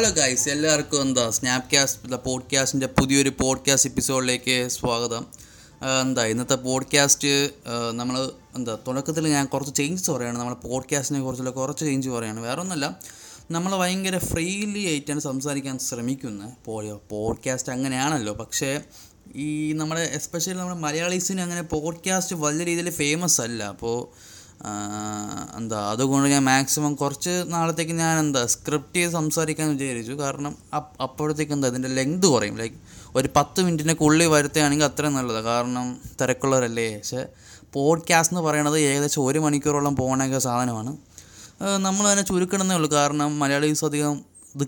Hello guys എല്ലാവർക്കും എന്താ സ്നാപ് cast പോഡ്കാസ്റ്റിന്റെ പുതിയൊരു പോഡ്കാസ്റ്റ് എപ്പിസോഡിലേക്ക് സ്വാഗതം. എന്താ ഇന്നത്തെ പോഡ്കാസ്റ്റ് നമ്മൾ എന്താ തുടക്കത്തിൽ ഞാൻ കുറച്ച് ചേഞ്ചസ് പറയുകയാണ് നമ്മൾ പോഡ്കാസ്റ്റിനെ കുറിച്ചുള്ള കുറച്ച് ചേഞ്ച് പറയുകയാണ് വേറെ ഒന്നുമല്ല നമ്മൾ ഭയങ്കര ഫ്രീലി ആയിട്ടാണ് സംസാരിക്കാൻ ശ്രമിക്കുന്നത് പോയോ പോഡ്കാസ്റ്റ് അങ്ങനെയാണല്ലോ. പക്ഷേ ഈ നമ്മുടെ എസ്പെഷ്യലി നമ്മുടെ മലയാളീസിന് അങ്ങനെ പോഡ്കാസ്റ്റ് വലിയ രീതിയിൽ ഫേമസ് അല്ല. അപ്പോൾ എന്താ അതുകൊണ്ട് ഞാൻ മാക്സിമം കുറച്ച് നാളത്തേക്ക് ഞാൻ എന്താ സ്ക്രിപ്റ്റ് ചെയ്ത് സംസാരിക്കാൻ വിചാരിച്ചു. കാരണം അപ്പ് അപ്പോഴത്തേക്ക് എന്താ അതിന്റെ ലെങ്ത് കുറയും. ലൈക്ക് ഒരു പത്ത് മിനിറ്റിനൊക്കെ ഉള്ളിൽ വരുത്തുകയാണെങ്കിൽ അത്രയും നല്ലതാണ് കാരണം തിരക്കുള്ളവരല്ലേ. പക്ഷേ പോഡ്കാസ്റ്റ് എന്ന് പറയുന്നത് ഏകദേശം ഒരു മണിക്കൂറോളം പോകണൊക്കെ സാധനമാണ്. നമ്മൾ അതിനെ ചുരുക്കണമെന്നേ ഉള്ളൂ. കാരണം മലയാളീസ് അധികം ഇത്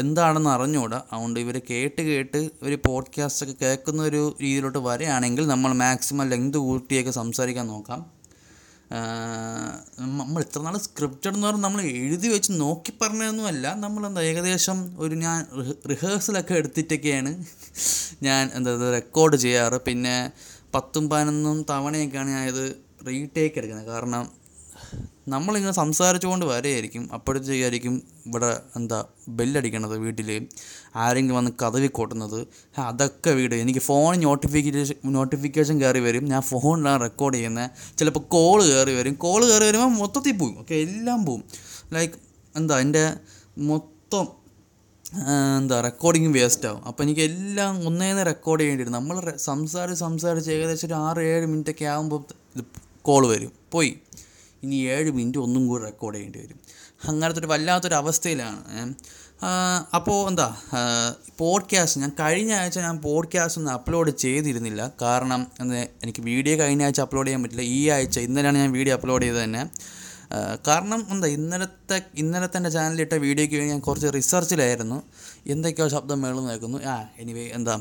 എന്താണെന്ന് അറിഞ്ഞുകൂടാ. അതുകൊണ്ട് ഇവർ കേട്ട് കേട്ട് ഒരു പോഡ്കാസ്റ്റ് ഒക്കെ കേൾക്കുന്ന ഒരു രീതിയിലോട്ട് വരികയാണെങ്കിൽ നമ്മൾ മാക്സിമം ലെങ്ത് കൂട്ടിയൊക്കെ സംസാരിക്കാൻ നോക്കാം. നമ്മൾ ഇത്ര നാൾ സ്ക്രിപ്റ്റഡ് എന്ന് പറഞ്ഞാൽ നമ്മൾ എഴുതി വെച്ച് നോക്കി പറഞ്ഞതൊന്നുമല്ല. നമ്മളെന്താ ഏകദേശം ഒരു ഞാൻ റിഹേഴ്സലൊക്കെ എടുത്തിട്ടൊക്കെയാണ് ഞാൻ എന്താ റെക്കോർഡ് ചെയ്യാറ്. പിന്നെ പത്തും പതിനൊന്നും തവണയൊക്കെയാണ് ഞാൻ റീടേക്ക് എടുക്കുന്നത്. കാരണം നമ്മളിങ്ങനെ സംസാരിച്ചുകൊണ്ട് വരെയായിരിക്കും അപ്പോഴത്തേക്കായിരിക്കും ഇവിടെ എന്താ ബെല്ലടിക്കണത് വീട്ടിൽ ആരെങ്കിലും വന്ന് കതവി കൊട്ടുന്നത് അതൊക്കെ വീട്. എനിക്ക് ഫോൺ നോട്ടിഫിക്കേഷൻ നോട്ടിഫിക്കേഷൻ കയറി വരും. ഞാൻ ഫോണിലാണ് റെക്കോർഡ് ചെയ്യുന്നത്. ചിലപ്പോൾ കോൾ കയറി വരും. കോൾ കയറി വരുമ്പോൾ മൊത്തത്തിൽ പോവും. ഓക്കെ എല്ലാം പോവും. ലൈക്ക് എന്താ എന്റെ മൊത്തം എന്താ റെക്കോർഡിങ് വേസ്റ്റ് ആവും. അപ്പോൾ എനിക്ക് എല്ലാം ഒന്നേന്ന് റെക്കോർഡ് ചെയ്യേണ്ടി വരും നമ്മൾ സംസാരിച്ച് സംസാരിച്ച് ഏകദേശം ഒരു ആറ് ഏഴ് മിനിറ്റൊക്കെ ആകുമ്പോൾ ഇത് കോൾ വരും. പോയി. ഇനി ഏഴ് മിനിറ്റ് ഒന്നും കൂടി റെക്കോർഡ് ചെയ്യേണ്ടി വരും. അങ്ങനത്തെ ഒരു വല്ലാത്തൊരു അവസ്ഥയിലാണ്. അപ്പോൾ എന്താ പോഡ്കാസ്റ്റ് ഞാൻ കഴിഞ്ഞ ആഴ്ച ഞാൻ പോഡ്കാസ്റ്റ് ഒന്നും അപ്ലോഡ് ചെയ്തിരുന്നില്ല. കാരണം എനിക്ക് വീഡിയോ കഴിഞ്ഞ ആഴ്ച അപ്ലോഡ് ചെയ്യാൻ പറ്റില്ല. ഈ ആഴ്ച ഇന്നലെയാണ് ഞാൻ വീഡിയോ അപ്ലോഡ് ചെയ്തത് തന്നെ. കാരണം എന്താ ഇന്നലത്തെ ഇന്നലത്തെ എന്റെ ചാനലിലിട്ട വീഡിയോയ്ക്ക് വേണ്ടി ഞാൻ കുറച്ച് റിസർച്ചിലായിരുന്നു എന്തൊക്കെയോ ശബ്ദം മേളും കേൾക്കുന്നു ആ എനിവേ എന്താ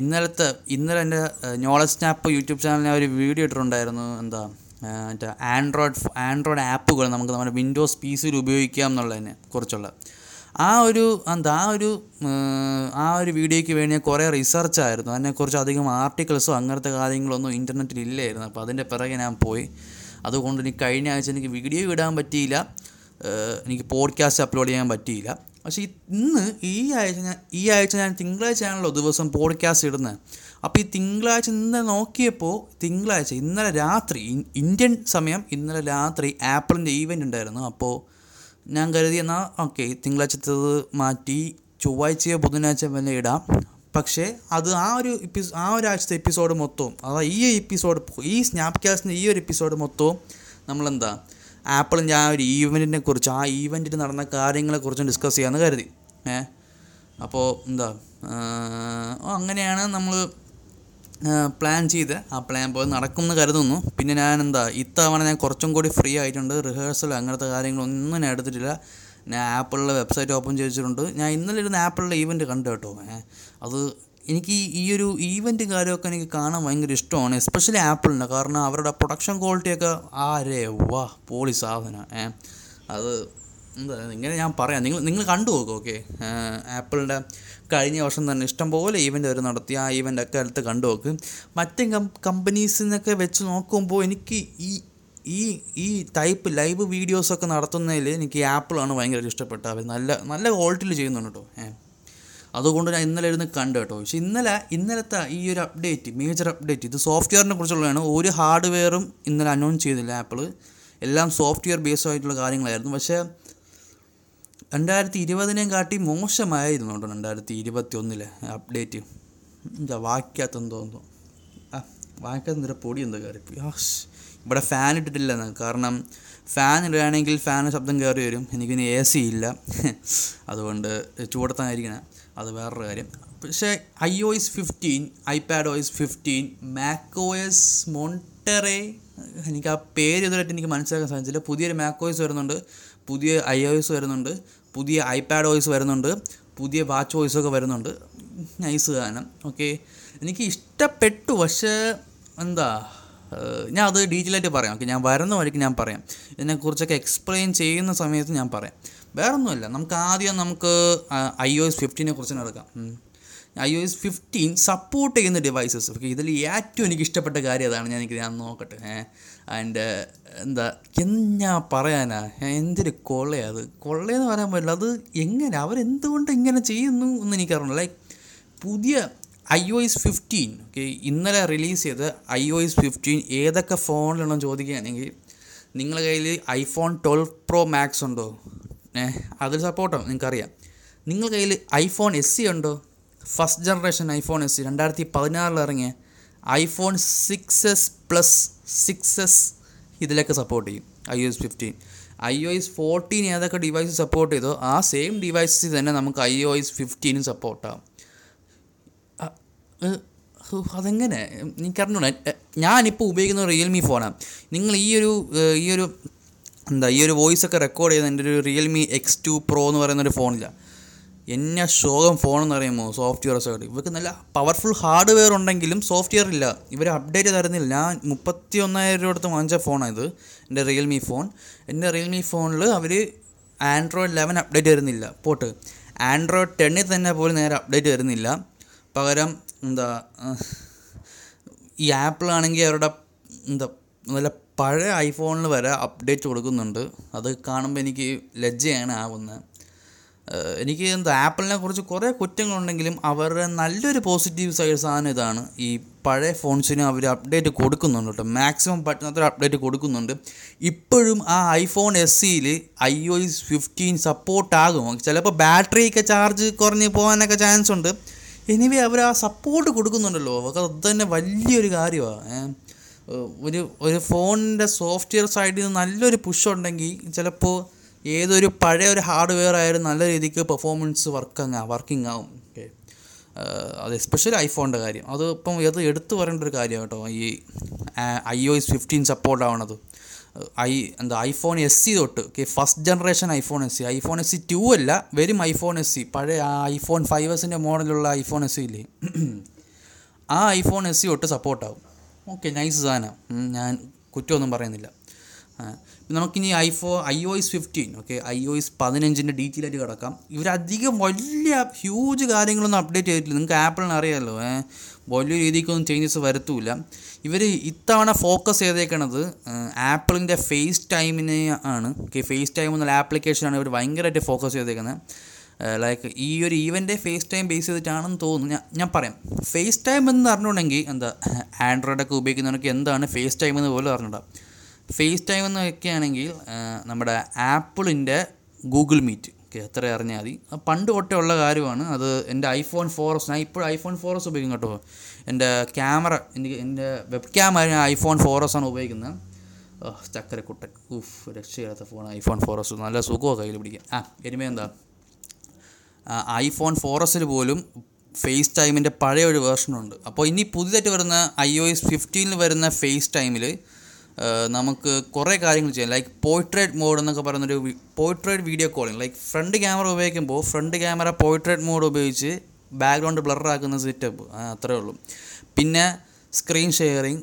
ഇന്നലത്തെ ഇന്നലെ എന്റെ നോളജ് സ്നാപ്പ് യൂട്യൂബ് ചാനലിൽ ഒരു വീഡിയോ ഇട്ടിട്ടുണ്ടായിരുന്നു. എന്താ മറ്റേ ആൻഡ്രോയിഡ് ആൻഡ്രോയിഡ് ആപ്പുകൾ നമുക്ക് നമ്മുടെ വിൻഡോസ് പി സിയിൽ ഉപയോഗിക്കാം എന്നുള്ളതിനെ കുറിച്ചുള്ള. ആ ഒരു എന്താ ആ ഒരു ആ ഒരു വീഡിയോയ്ക്ക് വേണ്ടി ഞാൻ കുറേ റിസർച്ച് ആയിരുന്നു. അതിനെക്കുറിച്ച് അധികം ആർട്ടിക്കിൾസോ അങ്ങനത്തെ കാര്യങ്ങളൊന്നും ഇന്റർനെറ്റിൽ ഇല്ലായിരുന്നു. അപ്പോൾ അതിന്റെ പിറകെ ഞാൻ പോയി. അതുകൊണ്ട് എനിക്ക് കഴിഞ്ഞ ആഴ്ച എനിക്ക് വീഡിയോ ഇടാൻ പറ്റിയില്ല. എനിക്ക് പോഡ്കാസ്റ്റ് അപ്ലോഡ് ചെയ്യാൻ പറ്റിയില്ല. പക്ഷേ ഇന്ന് ഈ ആഴ്ച ഞാൻ ഈ ആഴ്ച ഞാൻ തിങ്കളാഴ്ചയാണല്ലോ ദിവസം പോഡ്കാസ്റ്റ് ഇടുന്നത് അപ്പോൾ ഈ തിങ്കളാഴ്ച ഇന്നലെ നോക്കിയപ്പോൾ തിങ്കളാഴ്ച ഇന്നലെ രാത്രി ഇന്ത്യൻ സമയം ഇന്നലെ രാത്രി ആപ്പിളിന്റെ ഈവന്റ് ഉണ്ടായിരുന്നു. അപ്പോൾ ഞാൻ കരുതി എന്നാൽ ഓക്കെ തിങ്കളാഴ്ചത്തത് മാറ്റി ചൊവ്വാഴ്ചയോ ബുധനാഴ്ച വല്ല ഇടാം. പക്ഷേ അത് ആ ഒരു എപ്പിസ് ആ ഒരാഴ്ചത്തെ എപ്പിസോഡ് മൊത്തവും അതായത് ഈ എപ്പിസോഡ് ഈ സ്നാപ്കാസ്റ്റിന്റെ ഈ ഒരു എപ്പിസോഡ് മൊത്തവും നമ്മളെന്താ ആപ്പിളിന്റെ ആ ഒരു ഈവന്റിനെ കുറിച്ച് ആ ഈവന്റിൽ നടന്ന കാര്യങ്ങളെക്കുറിച്ചും ഡിസ്കസ് ചെയ്യാമെന്ന് കരുതി. ഏ? അപ്പോൾ എന്താ അങ്ങനെയാണ് നമ്മൾ പ്ലാൻ ചെയ്ത് ആ പ്ലാൻ പോയി നടക്കുമെന്ന് കരുതുന്നു. പിന്നെ ഞാൻ എന്താ ഇത്തവണ ഞാൻ കുറച്ചും കൂടി ഫ്രീ ആയിട്ടുണ്ട്. റിഹേഴ്സൽ അങ്ങനത്തെ കാര്യങ്ങളൊന്നും ഞാൻ എടുത്തിട്ടില്ല. ഞാൻ ആപ്പിളിലെ വെബ്സൈറ്റ് ഓപ്പൺ ചെയ്തിട്ടുണ്ട്. ഞാൻ ഇന്നലെ ഇരുന്ന് ആപ്പിളിലെ ഈവന്റ് കണ്ടു കേട്ടോ. അത് എനിക്ക് ഈ- ഒരു ഈവന്റ് കാര്യമൊക്കെ എനിക്ക് കാണാൻ ഭയങ്കര ഇഷ്ടമാണ് എസ്പെഷ്യലി ആപ്പിളിന്റെ. കാരണം അവരുടെ പ്രൊഡക്ഷൻ ക്വാളിറ്റിയൊക്കെ ആരേ വാ പോളി സാധന. അത് എന്താ ഇങ്ങനെ ഞാൻ പറയാം. നിങ്ങൾ നിങ്ങൾ കണ്ടു നോക്കും ഓക്കെ. ആപ്പിളിന്റെ കഴിഞ്ഞ വർഷം തന്നെ ഇഷ്ടംപോലെ ഈവന്റ് അവർ നടത്തി. ആ ഈവന്റ് ഒക്കെ അടുത്ത് കണ്ടു നോക്ക്. മറ്റ് കം കമ്പനീസിൽ നിന്നൊക്കെ വെച്ച് നോക്കുമ്പോൾ എനിക്ക് ഈ ഈ ഈ ടൈപ്പ് ലൈവ് വീഡിയോസൊക്കെ നടത്തുന്നതിൽ എനിക്ക് ആപ്പിളാണ് ഭയങ്കര ഇഷ്ടപ്പെട്ടത്. അവർ നല്ല നല്ല ക്വാളിറ്റിയിൽ ചെയ്യുന്നുണ്ട് കേട്ടോ ഏ. അതുകൊണ്ട് ഞാൻ ഇന്നലെ ഇരുന്ന് കണ്ടു കേട്ടോ പക്ഷെ ഇന്നലെ ഇന്നലത്തെ ഈ ഒരു അപ്ഡേറ്റ് മേജർ അപ്ഡേറ്റ് ഇത് സോഫ്റ്റ്വെയറിനെ കുറിച്ചുള്ളതാണ്. ഒരു ഹാർഡ്വെയറും ഇന്നലെ അനൗൺസ് ചെയ്തില്ല ആപ്പിൾ എല്ലാം സോഫ്റ്റ്വെയർ ബേസ്ഡ് ആയിട്ടുള്ള കാര്യങ്ങളായിരുന്നു. പക്ഷേ രണ്ടായിരത്തി ഇരുപതിനെയും കാട്ടി മോശമായിരുന്നു കേട്ടോ രണ്ടായിരത്തി ഇരുപത്തി ഒന്നിലെ അപ്ഡേറ്റ്. എന്താ വായിക്കാത്തെന്ന് തോന്നുന്നു. ആ വായിക്കാത്ത നിര പൊടി എന്തോ കയറിപ്പോയി ആഷ് ഇവിടെ ഫാൻ ഇട്ടിട്ടില്ല കാരണം ഫാൻ ഇടുകയാണെങ്കിൽ ഫാൻ ശബ്ദം കയറി വരും. എനിക്കിനി എ സി ഇല്ല. അതുകൊണ്ട് ചൂടത്തായിരിക്കണം അത് വേറൊരു കാര്യം. പക്ഷേ iOS fifteen iPad OS fifteen macOS Monterey എനിക്ക് ആ പേര് ഇതുവരെയായിട്ട് എനിക്ക് മനസ്സിലാക്കാൻ സാധിച്ചില്ല. പുതിയൊരു മാക്കോ വരുന്നുണ്ട്. പുതിയ ഐ ഒ എസ് വരുന്നുണ്ട്. പുതിയ ഐപാഡ് വോയിസ് വരുന്നുണ്ട് പുതിയ വാച്ച് വോയിസ് ഒക്കെ വരുന്നുണ്ട്. നൈസ് ഗാനം. ഓക്കെ എനിക്ക് ഇഷ്ടപ്പെട്ടു പക്ഷേ എന്താ ഞാൻ അത് ഡീറ്റെയിലായിട്ട് പറയാം. ഓക്കെ ഞാൻ വരുന്ന വഴിക്ക് ഞാൻ പറയാം. ഇതിനെക്കുറിച്ചൊക്കെ എക്സ്പ്ലെയിൻ ചെയ്യുന്ന സമയത്ത് ഞാൻ പറയാം. വേറൊന്നുമില്ല നമുക്ക് ആദ്യം നമുക്ക് ഐ ഒ എസ് ഫിഫ്റ്റീനെ കുറിച്ച് നടക്കാം. I O S fifteen support ചെയ്യുന്ന ഡിവൈസസ് ഓക്കെ ഇതിൽ ഏറ്റവും എനിക്ക് ഇഷ്ടപ്പെട്ട കാര്യം അതാണ് ഞാൻ എനിക്ക് ഞാൻ നോക്കട്ടെ ആൻഡ് എന്താ എന്നാ പറയാനാ? എന്തൊരു കൊള്ളയാ അത്. കൊള്ളയെന്ന് പറയാൻ പറ്റില്ല. അത് എങ്ങനെ? അവരെന്തുകൊണ്ട് ഇങ്ങനെ ചെയ്യുന്നു എന്ന് എനിക്കറിയില്ല ലൈക്ക് പുതിയ I O S fifteen okay ഇന്നലെ റിലീസ് ചെയ്ത ഐ ഒ എസ് ഫിഫ്റ്റീൻ ഏതൊക്കെ ഫോണിലാണെന്ന് ചോദിക്കുകയാണെങ്കിൽ നിങ്ങളുടെ കയ്യിൽ ഐഫോൺ ട്വൽവ് പ്രോ മാക്സ് ഉണ്ടോ? ഏഹ് അതിൽ സപ്പോർട്ടാണ് നിങ്ങൾക്കറിയാം. നിങ്ങളുടെ കയ്യിൽ ഐഫോൺ എസ് സി ഉണ്ടോ? First generation iPhone S C രണ്ടായിരത്തി പതിനാറിൽ ഇറങ്ങിയ iPhone six S plus six S ഇതിലൊക്കെ സപ്പോർട്ട് ചെയ്യും. I O S fifteen I O S fourteen ഏതൊക്കെ ഡിവൈസ് സപ്പോർട്ട് ചെയ്തോ ആ സെയിം ഡിവൈസസിൽ തന്നെ നമുക്ക് ഐ ഒ എസ് ഫിഫ്റ്റീനും ഹോ, അതെങ്ങനെ? എനിക്കറിഞ്ഞൂടാ ഞാനിപ്പോൾ ഉപയോഗിക്കുന്ന റിയൽമി ഫോണാണ് നിങ്ങൾ ഈ ഒരു ഈ ഒരു എന്താ ഈ ഒരു വോയിസ് ഒക്കെ റെക്കോർഡ് ചെയ്യുന്ന എന്റെ ഒരു റിയൽമി എക്സ് ടു പ്രോ എന്ന് പറയുന്ന ഒരു ഫോണില്ല എന്നെ ശോകം ഫോണെന്ന് പറയുമോ സോഫ്റ്റ്വെയർ സൈഡ് ഇവർക്ക് നല്ല പവർഫുൾ ഹാർഡ്വെയർ ഉണ്ടെങ്കിലും സോഫ്റ്റ്വെയർ ഇല്ല. ഇവർ അപ്ഡേറ്റ് തരുന്നില്ല. ഞാൻ മുപ്പത്തി ഒന്നായിരം രൂപ അടുത്ത് വാങ്ങിച്ച ഫോണാണ് ഇത്. എന്റെ റിയൽമി ഫോൺ എന്റെ റിയൽമി ഫോണിൽ അവർ ആൻഡ്രോയിഡ് ലെവൻ അപ്ഡേറ്റ് വരുന്നില്ല പോട്ട്. ആൻഡ്രോയിഡ് ടെണ്ണിൽ തന്നെ പോലും നേരെ അപ്ഡേറ്റ് വരുന്നില്ല പകരം എന്താ ഈ ആപ്പിളാണെങ്കിൽ അവരുടെ എന്താ നല്ല പഴയ ഐഫോണിൽ വരെ അപ്ഡേറ്റ് കൊടുക്കുന്നുണ്ട്. അത് കാണുമ്പോൾ എനിക്ക് ലജ്ജയാണ് ആവുന്നത് എനിക്ക് എന്താ ആപ്പിളിനെ കുറിച്ച് കുറേ കുറ്റങ്ങളുണ്ടെങ്കിലും അവരുടെ നല്ലൊരു പോസിറ്റീവ് സൈഡ് സാധനം ഇതാണ്. ഈ പഴയ ഫോൺസിന് അവർ അപ്ഡേറ്റ് കൊടുക്കുന്നുണ്ട് കേട്ടോ. മാക്സിമം പറ്റുന്നത്ര അപ്ഡേറ്റ് കൊടുക്കുന്നുണ്ട്. ഇപ്പോഴും ആ ഐഫോൺ എസ് സിയിൽ ഐ ഒ എസ് ഫിഫ്റ്റീൻ സപ്പോർട്ടാകും ചിലപ്പോൾ ബാറ്ററിയൊക്കെ ചാർജ് കുറഞ്ഞ് പോകാനൊക്കെ ചാൻസ് ഉണ്ട്. എനിവേ അവർ ആ സപ്പോർട്ട് കൊടുക്കുന്നുണ്ടല്ലോ. അവർക്ക് അത് തന്നെ വലിയൊരു കാര്യമാണ് ഒരു ഒരു ഫോണിന്റെ സോഫ്റ്റ്വെയർ സൈഡിൽ നിന്ന് നല്ലൊരു പുഷ് ഉണ്ടെങ്കിൽ ചിലപ്പോൾ ഏതൊരു പഴയ ഒരു ഹാർഡ്വെയർ ആയാലും നല്ല രീതിക്ക് പെർഫോമൻസ് വർക്കിങ് വർക്കിംഗ് ആവും. ഓക്കെ അത് എസ്പെഷ്യലി ഐഫോണിന്റെ കാര്യം. അത് ഇപ്പം അത് എടുത്തു പറയേണ്ട ഒരു കാര്യമാണ് കേട്ടോ. ഈ I O S fifteen support ആവണത് I എന്താ ഐഫോൺ എസ് സി തൊട്ട് okay first generation iPhone S C iPhone S C two അല്ല വെറും ഐഫോൺ എസ് സി പഴയ ആ ഐഫോൺ ഫൈവ് എസിന്റെ മോഡലുള്ള ഐഫോൺ എസ് സി ഇല്ലേ? ആ ഐഫോൺ എസ് സി തൊട്ട് സപ്പോർട്ടാവും ഓക്കെ നൈസ് സാധനം. ഞാൻ കുറ്റമൊന്നും പറയുന്നില്ല. നമുക്കിനി ഐഫോ I O S fifteen okay I O S പതിനഞ്ചിന്റെ ഡീറ്റെയിലായിട്ട് കിടക്കാം. ഇവരധികം വലിയ ഹ്യൂജ് കാര്യങ്ങളൊന്നും അപ്ഡേറ്റ് ചെയ്തിട്ടില്ല. നിങ്ങൾക്ക് ആപ്പിളിന് അറിയാമല്ലോ വലിയ രീതിക്കൊന്നും ചേഞ്ചസ് വരുത്തൂല. ഇവർ ഇത്തവണ ഫോക്കസ് ചെയ്തേക്കണത് ആപ്പിളിന്റെ ഫേസ് ടൈമിനെ ആണ്. ഓക്കെ ഫേസ് ടൈം എന്നുള്ള ആപ്ലിക്കേഷനാണ് ഇവർ ഭയങ്കരമായിട്ട് ഫോക്കസ് ചെയ്തേക്കുന്നത്. ലൈക്ക് ഈ ഒരു ഈവന്റെ ഫേസ് ടൈം ബേസ് ചെയ്തിട്ടാണെന്ന് തോന്നുന്നു. ഞാൻ ഞാൻ പറയാം. ഫേസ് ടൈം എന്ന് അറിഞ്ഞുണ്ടെങ്കിൽ എന്താ ആൻഡ്രോയിഡൊക്കെ ഉപയോഗിക്കുന്നവർക്ക് എന്താണ് ഫേസ് ടൈം എന്ന് പോലും അറിഞ്ഞൂടാ. ഫേസ് ടൈം എന്ന് വെക്കുകയാണെങ്കിൽ നമ്മുടെ ആപ്പിളിന്റെ ഗൂഗിൾ മീറ്റ്. ഓക്കെ അത്ര അറിഞ്ഞാൽ മതി. പണ്ട് തൊട്ടേ ഉള്ള കാര്യമാണ്. അത് എന്റെ ഐഫോൺ ഫോറസ് ഞാൻ ഇപ്പോഴും ഐഫോൺ ഫോറസ് ഉപയോഗിക്കും കേട്ടോ. എന്റെ ക്യാമറ എനിക്ക് എന്റെ വെബ് ക്യാമറ ഞാൻ ഐഫോൺ ഫോറസ് ആണ് ഉപയോഗിക്കുന്നത്. ചക്കരക്കുട്ടൻ. ഊഫ് രക്ഷയില്ലാത്ത ഫോൺ ഐഫോൺ ഫോറസ് നല്ല സുഖമാണ് കയ്യിൽ പിടിക്കാൻ. ആ ഇനിമേ എന്താ? ഐഫോൺ ഫോറസിൽ പോലും ഫേസ് ടൈമിന്റെ പഴയ ഒരു വേർഷനുണ്ട്. അപ്പോൾ ഇനി പുതിയതായിട്ട് വരുന്ന ഐ ഒ എസ് ഫിഫ്റ്റീനിൽ വരുന്ന ഫേസ് ടൈമിൽ നമുക്ക് കുറേ കാര്യങ്ങൾ ചെയ്യാം. ലൈക്ക് പോയിട്രേറ്റ് മോഡ് എന്നൊക്കെ പറയുന്നൊരു portrait video calling like front camera ഉപയോഗിക്കുമ്പോൾ ഫ്രണ്ട് ക്യാമറ പോയിട്രേറ്റ് മോഡ് ഉപയോഗിച്ച് ബാക്ക്ഗ്രൗണ്ട് ബ്ലറാക്കുന്ന സെറ്റപ്പ് അത്രേ ഉള്ളൂ. പിന്നെ സ്ക്രീൻ ഷെയറിങ്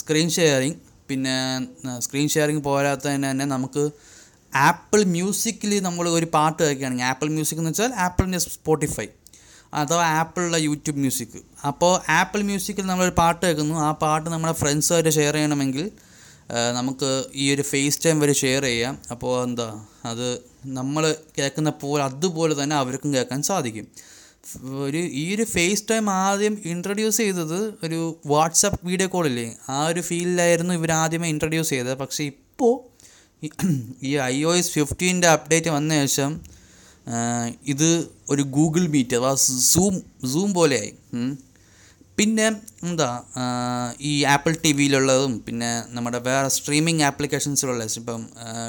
സ്ക്രീൻ ഷെയറിങ് പിന്നെ സ്ക്രീൻ ഷെയറിങ് പോരാത്തതിന് തന്നെ നമുക്ക് ആപ്പിൾ മ്യൂസിക്കിൽ നമ്മൾ ഒരു പാട്ട് കേൾക്കുകയാണെങ്കിൽ ആപ്പിൾ മ്യൂസിക് എന്ന് വെച്ചാൽ ആപ്പിളിന്റെ സ്പോട്ടിഫൈ അഥവാ ആപ്പിളിലെ യൂട്യൂബ് മ്യൂസിക്. അപ്പോൾ ആപ്പിൾ മ്യൂസിക്കിൽ നമ്മളൊരു പാട്ട് കേൾക്കുന്നു. ആ പാട്ട് നമ്മുടെ ഫ്രണ്ട്സുമായിട്ട് ഷെയർ ചെയ്യണമെങ്കിൽ നമുക്ക് ഈ ഒരു ഫേസ് ടൈം വരെ ഷെയർ ചെയ്യാം. അപ്പോൾ എന്താ അത് നമ്മൾ കേൾക്കുന്ന പോലെ അതുപോലെ തന്നെ അവർക്കും കേൾക്കാൻ സാധിക്കും. ഒരു ഈ ഒരു ഫേസ് ടൈം ആദ്യം ഇൻട്രൊഡ്യൂസ് ചെയ്തത് ഒരു വാട്സപ്പ് വീഡിയോ കോളില്ലേ? ആ ഒരു ഫീലിലായിരുന്നു ഇവർ ആദ്യമേ ഇൻട്രൊഡ്യൂസ് ചെയ്തത്. പക്ഷേ ഇപ്പോൾ ഈ ഐ ഒ എസ് ഫിഫ്റ്റീന്റെ അപ്ഡേറ്റ് വന്ന ശേഷം ഇത് ഒരു ഗൂഗിൾ മീറ്റ് അഥവാ സൂം സൂം പോലെയായി. പിന്നെ എന്താ ഈ ആപ്പിൾ ടി വിയിലുള്ളതും പിന്നെ നമ്മുടെ വേറെ സ്ട്രീമിംഗ് ആപ്ലിക്കേഷൻസിലുള്ള ഇപ്പം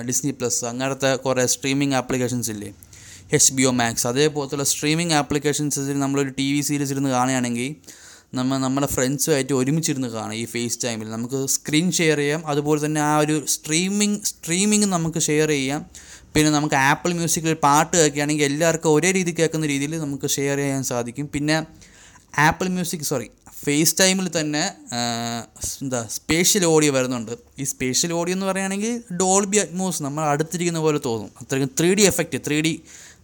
ഡിസ്നി പ്ലസ് അങ്ങനത്തെ കുറേ സ്ട്രീമിംഗ് ആപ്ലിക്കേഷൻസ് ഇല്ലേ? എച്ച് ബി ഒ മാക്സ് അതേപോലത്തുള്ള സ്ട്രീമിംഗ് ആപ്ലിക്കേഷൻസിൽ നമ്മളൊരു ടി വി സീരീസ് ഇരുന്ന് കാണുകയാണെങ്കിൽ നമ്മൾ നമ്മുടെ ഫ്രണ്ട്സുമായിട്ട് ഒരുമിച്ചിരുന്ന് കാണാം ഈ ഫേസ് ടൈമിൽ നമുക്ക് സ്ക്രീൻ ഷെയർ ചെയ്യാം. അതുപോലെ തന്നെ ആ ഒരു സ്ട്രീമിംഗ് സ്ട്രീമിംഗ് നമുക്ക് ഷെയർ ചെയ്യാം. പിന്നെ നമുക്ക് ആപ്പിൾ മ്യൂസിക്കിൽ പാട്ട് കേൾക്കുകയാണെങ്കിൽ എല്ലാവർക്കും ഒരേ രീതി കേൾക്കുന്ന രീതിയിൽ നമുക്ക് ഷെയർ ചെയ്യാൻ സാധിക്കും. പിന്നെ ആപ്പിൾ മ്യൂസിക് സോറി ഫേസ് ടൈമിൽ തന്നെ എന്താ സ്പേഷ്യൽ ഓഡിയോ വരുന്നുണ്ട്. ഈ സ്പേഷ്യൽ ഓഡിയോ എന്ന് പറയുകയാണെങ്കിൽ ഡോൾബി അറ്റ്മോസ് നമ്മൾ അടുത്തിരിക്കുന്ന പോലെ തോന്നും. അത്രയ്ക്കും three D effect three D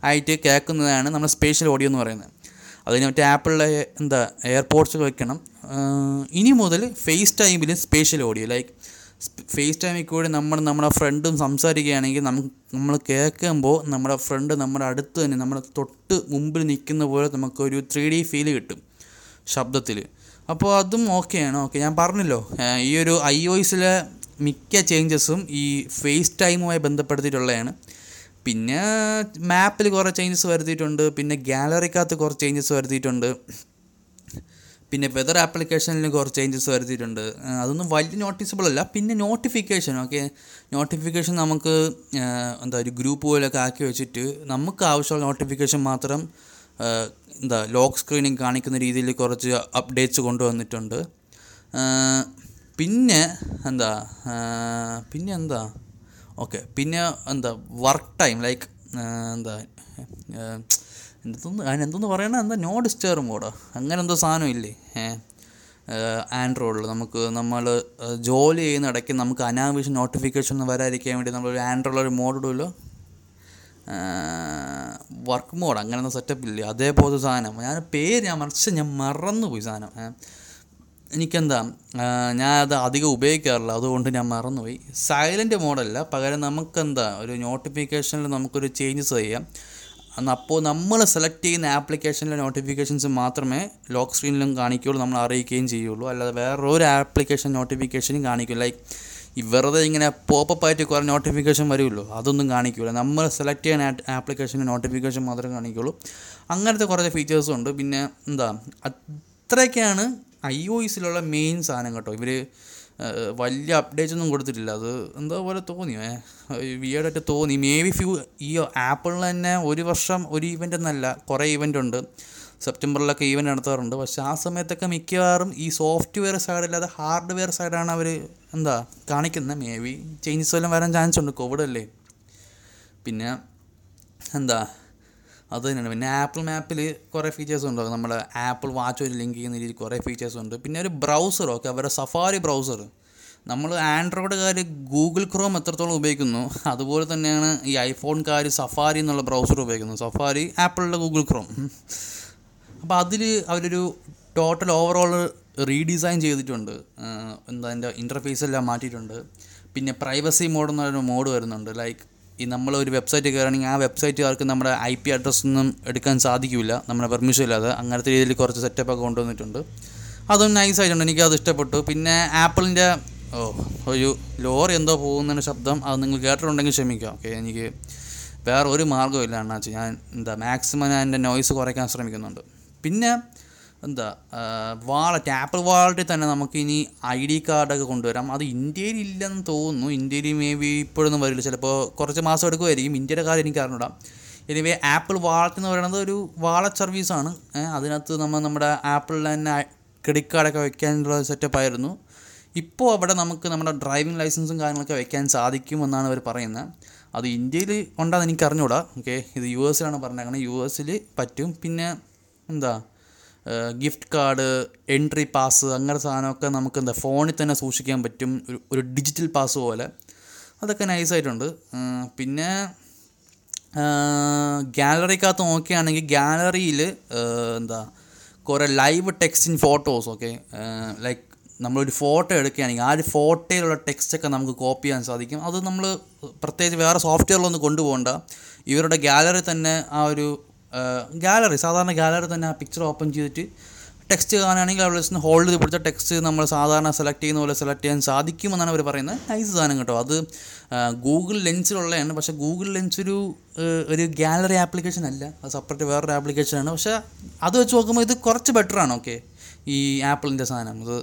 ആയിട്ട് കേൾക്കുന്നതാണ് നമ്മൾ സ്പേഷ്യൽ ഓഡിയോ എന്ന് പറയുന്നത്. അതിന് മറ്റേ ആപ്പിളിലെ എന്താ എയർപോർട്സ് വെക്കണം. ഇനി മുതൽ ഫേസ് ടൈമിൽ സ്പേഷ്യൽ ഓഡിയോ ലൈക്ക് ഫേസ് ടൈമിൽ കൂടി നമ്മൾ നമ്മുടെ ഫ്രണ്ടും സംസാരിക്കുകയാണെങ്കിൽ നമുക്ക് നമ്മൾ കേൾക്കുമ്പോൾ നമ്മുടെ ഫ്രണ്ട് നമ്മുടെ അടുത്ത് തന്നെ നമ്മുടെ തൊട്ട് മുമ്പിൽ നിൽക്കുന്ന പോലെ നമുക്കൊരു ത്രീ ഡി ഫീൽ കിട്ടും ശബ്ദത്തിൽ അപ്പോൾ അതും ഓക്കെയാണ് ഓക്കെ ഞാൻ പറഞ്ഞല്ലോ. ഈ ഒരു ഐ ഒ എസിലെ മിക്ക ചേഞ്ചസും ഈ ഫേസ് ടൈമുമായി ബന്ധപ്പെടുത്തിയിട്ടുള്ളതാണ്. പിന്നെ മാപ്പിൽ കുറേ ചേഞ്ചസ് വരുത്തിയിട്ടുണ്ട്. പിന്നെ ഗാലറിക്കകത്ത് കുറച്ച് ചേഞ്ചസ് വരുത്തിയിട്ടുണ്ട്. പിന്നെ വെതർ ആപ്ലിക്കേഷനിൽ കുറച്ച് ചേഞ്ചസ് വരുത്തിയിട്ടുണ്ട്. അതൊന്നും വലിയ നോട്ടീസബിൾ അല്ല. പിന്നെ നോട്ടിഫിക്കേഷൻ ഓക്കെ നോട്ടിഫിക്കേഷൻ നമുക്ക് എന്താ ഒരു ഗ്രൂപ്പ് പോലെയൊക്കെ ആക്കി വെച്ചിട്ട് നമുക്ക് ആവശ്യമുള്ള നോട്ടിഫിക്കേഷൻ മാത്രം എന്താ ലോക്ക് സ്ക്രീനിങ് കാണിക്കുന്ന രീതിയിൽ കുറച്ച് അപ്ഡേറ്റ്സ് കൊണ്ടുവന്നിട്ടുണ്ട്. പിന്നെ എന്താ പിന്നെ എന്താ? ഓക്കെ പിന്നെ എന്താ വർക്ക് ടൈം ലൈക്ക് എന്താ എന്തൊന്ന് അതിനെന്തെന്ന് പറയണ എന്താ നോ ഡിസ്റ്റർബ് മോഡോ അങ്ങനെ എന്തോ സാധനം ഇല്ലേ? ആൻഡ്രോയിഡിൽ നമുക്ക് നമ്മൾ ജോലി ചെയ്യുന്ന ഇടയ്ക്ക് നമുക്ക് അനാവശ്യ നോട്ടിഫിക്കേഷൻ വരാതിരിക്കാൻ വേണ്ടി നമ്മളൊരു ഒരു മോഡ് ഇടുമല്ലോ വർക്ക് മോഡ് അങ്ങനൊന്നും സെറ്റപ്പ് ഇല്ല. അതേപോലത്തെ സാധനം. ഞാൻ പേര് ഞാൻ മറിച്ച് ഞാൻ മറന്നുപോയി സാധനം. എനിക്കെന്താ ഞാൻ അത് അധികം ഉപയോഗിക്കാറില്ല. അതുകൊണ്ട് ഞാൻ മറന്നുപോയി. സൈലന്റ് മോഡല്ല പകരം നമുക്കെന്താ ഒരു നോട്ടിഫിക്കേഷനിൽ നമുക്കൊരു ചേഞ്ചസ് ചെയ്യാം. അപ്പോൾ നമ്മൾ സെലക്ട് ചെയ്യുന്ന ആപ്ലിക്കേഷനിലെ നോട്ടിഫിക്കേഷൻസ് മാത്രമേ ലോക്ക് സ്ക്രീനിലും കാണിക്കുകയുള്ളൂ. നമ്മൾ അറിയിക്കുകയും ചെയ്യുള്ളൂ. അല്ലാതെ വേറൊരു ആപ്ലിക്കേഷൻ നോട്ടിഫിക്കേഷനും കാണിക്കും ലൈക്ക് ഈ വെറുതെ ഇങ്ങനെ പോപ്പപ്പ് ആയിട്ട് കുറേ നോട്ടിഫിക്കേഷൻ വരുമല്ലോ? അതൊന്നും കാണിക്കില്ല നമ്മൾ സെലക്ട് ചെയ്യുന്ന ആപ്ലിക്കേഷന്റെ നോട്ടിഫിക്കേഷൻ മാത്രമേ കാണിക്കുള്ളൂ. അങ്ങനത്തെ കുറച്ച് ഫീച്ചേഴ്സും ഉണ്ട്. പിന്നെ എന്താ? അത്രയൊക്കെയാണ് ഐ ഒ എസിലുള്ള മെയിൻ സാധനം കേട്ടോ. ഇവർ വലിയ അപ്ഡേറ്റ്സ് ഒന്നും കൊടുത്തിട്ടില്ല. അത് എന്തോ പോലെ തോന്നി വിയേഡായിട്ട് തോന്നി. മേ ബി ഫ്യൂ ഈ ആപ്പിളിൽ തന്നെ ഒരു വർഷം ഒരു ഇവന്റ് എന്നല്ല കുറേ ഇവന്റ് ഉണ്ട്. സെപ്റ്റംബറിലൊക്കെ ഈവന്റ് നടത്താറുണ്ട്. പക്ഷേ ആ സമയത്തൊക്കെ മിക്കവാറും ഈ സോഫ്റ്റ്വെയർ സൈഡ് അല്ലാതെ ഹാർഡ്വെയർ സൈഡാണ് അവർ എന്താ കാണിക്കുന്നത് മേ ബി ചേഞ്ചസ് വല്ലതും വരാൻ ചാൻസ് ഉണ്ട്. കോവിഡ് അല്ലേ? പിന്നെ എന്താ അത് തന്നെയാണ്. പിന്നെ ആപ്പിൾ മാപ്പിൽ കുറേ ഫീച്ചേഴ്സ് ഉണ്ട്. നമ്മുടെ ആപ്പിൾ വാച്ച് ഒരു ലിങ്ക് ചെയ്യുന്ന രീതിയിൽ കുറേ ഫീച്ചേഴ്സ് ഉണ്ട്. പിന്നെ ഒരു ബ്രൗസർ ഓക്കെ അവരുടെ സഫാരി ബ്രൗസർ നമ്മൾ ആൻഡ്രോയിഡുകാർ ഗൂഗിൾ ക്രോം എത്രത്തോളം ഉപയോഗിക്കുന്നു അതുപോലെ തന്നെയാണ് ഈ ഐഫോൺകാർ സഫാരി എന്നുള്ള ബ്രൗസർ ഉപയോഗിക്കുന്നത് സഫാരി ആപ്പിളിന്റെ ഗൂഗിൾ ക്രോം അപ്പോൾ അതിൽ അവരൊരു ടോട്ടൽ ഓവറോൾ റീഡിസൈൻ ചെയ്തിട്ടുണ്ട്. എന്താ അതിന്റെ ഇന്റർഫേസ് എല്ലാം മാറ്റിയിട്ടുണ്ട്. പിന്നെ പ്രൈവസി മോഡ് എന്ന് പറയുന്ന മോഡ് വരുന്നുണ്ട്. ലൈക്ക് ഈ നമ്മൾ ഒരു വെബ്സൈറ്റ് കയറുകയാണെങ്കിൽ ആ വെബ്സൈറ്റുകാർക്ക് നമ്മുടെ ഐ പി അഡ്രസ്സൊന്നും എടുക്കാൻ സാധിക്കില്ല നമ്മുടെ പെർമിഷൻ ഇല്ലാതെ. അങ്ങനത്തെ രീതിയിൽ കുറച്ച് സെറ്റപ്പ് ഒക്കെ കൊണ്ടുവന്നിട്ടുണ്ട്. അതും നൈസ് ആയിട്ടുണ്ട്. എനിക്ക് അത് ഇഷ്ടപ്പെട്ടു. പിന്നെ ആപ്പിളിന്റെ ഓ ഒരു ലോറി എന്തോ പോകുന്നതിന്റെ ശബ്ദം അത് നിങ്ങൾ കേട്ടിട്ടുണ്ടെങ്കിൽ ക്ഷമിക്കാം. ഓക്കെ എനിക്ക് വേറെ ഒരു മാർഗമില്ല അണ്ണാച്ചി. ഞാൻ എന്താ മാക്സിമം ഞാൻ എന്റെ നോയ്സ് കുറയ്ക്കാൻ ശ്രമിക്കുന്നുണ്ട്. പിന്നെ എന്താ വാളറ്റ് ആപ്പിൾ വാളറ്റിൽ തന്നെ നമുക്ക് ഇനി ഐ ഡി കാർഡൊക്കെ കൊണ്ടുവരാം. അത് ഇന്ത്യയിൽ ഇല്ലെന്ന് തോന്നുന്നു. ഇന്ത്യയിൽ മേ ബി ഇപ്പോഴൊന്നും വരില്ല. ചിലപ്പോൾ കുറച്ച് മാസം എടുക്കുമായിരിക്കും. ഇന്ത്യയുടെ കാര്യം എനിക്ക് അറിഞ്ഞൂടാ. എനിവേ ആപ്പിൾ വാളറ്റ് എന്ന് പറയുന്നത് ഒരു വാളറ്റ് സർവീസാണ് അതിനകത്ത് നമ്മൾ നമ്മുടെ ആപ്പിളിൽ തന്നെ ക്രെഡിറ്റ് കാർഡൊക്കെ വെക്കാനുള്ള സെറ്റപ്പ് ആയിരുന്നു. ഇപ്പോൾ അവിടെ നമുക്ക് നമ്മുടെ ഡ്രൈവിംഗ് ലൈസൻസും കാര്യങ്ങളൊക്കെ വെക്കാൻ സാധിക്കുമെന്നാണ് അവർ പറയുന്നത് അത് ഇന്ത്യയിൽ ഉണ്ടെന്ന് എനിക്ക് അറിഞ്ഞൂടാ. ഓക്കെ ഇത് യു എസിലാണ് പറഞ്ഞേക്കുന്നത് യു എസിൽ പറ്റും. പിന്നെ എന്താ ഗിഫ്റ്റ് കാർഡ് എൻട്രി പാസ് അങ്ങനെ സാധനമൊക്കെ നമുക്ക് എന്താ ഫോണിൽ തന്നെ സൂക്ഷിക്കാൻ പറ്റും. ഒരു ഒരു ഡിജിറ്റൽ പാസ് പോലെ. അതൊക്കെ നൈസായിട്ടുണ്ട് പിന്നെ ഗാലറിക്കകത്ത് നോക്കുകയാണെങ്കിൽ ഗാലറിയിൽ എന്താ കുറേ live text in photos okay like നമ്മളൊരു ഫോട്ടോ എടുക്കുകയാണെങ്കിൽ ആ ഒരു ഫോട്ടോയിലുള്ള ടെക്സ്റ്റൊക്കെ നമുക്ക് കോപ്പി ചെയ്യാൻ സാധിക്കും. അത് നമ്മൾ പ്രത്യേകിച്ച് വേറെ സോഫ്റ്റ്വെയറിലൊന്നും കൊണ്ടുപോകണ്ട. ഇവരുടെ ഗാലറി തന്നെ ആ ഒരു ഗാലറി സാധാരണ ഗാലറി തന്നെ ആ പിക്ചർ ഓപ്പൺ ചെയ്തിട്ട് ടെക്സ്റ്റ് കാണുകയാണെങ്കിൽ അവിടെ നിന്ന് ഹോൾഡ് ചെയ്ത് പിടിച്ച ടെക്സ്റ്റ് നമ്മൾ സാധാരണ സെലക്ട് ചെയ്യുന്ന പോലെ സെലക്ട് ചെയ്യാൻ സാധിക്കുമെന്നാണ് അവർ പറയുന്നത്. നൈസ് സാധനം കേട്ടോ. അത് ഗൂഗിൾ ലെൻസിലുള്ളതാണ് പക്ഷേ ഗൂഗിൾ ലെൻസ് ഒരു ഒരു ഗാലറി ആപ്ലിക്കേഷൻ അല്ല. അത് സെപ്പറേറ്റ് വേറൊരു ആപ്ലിക്കേഷനാണ് പക്ഷേ അത് വെച്ച് നോക്കുമ്പോൾ ഇത് കുറച്ച് ബെറ്റർ ആണ്. ഓക്കെ ഈ ആപ്പിളിന്റെ സാധനം. അത്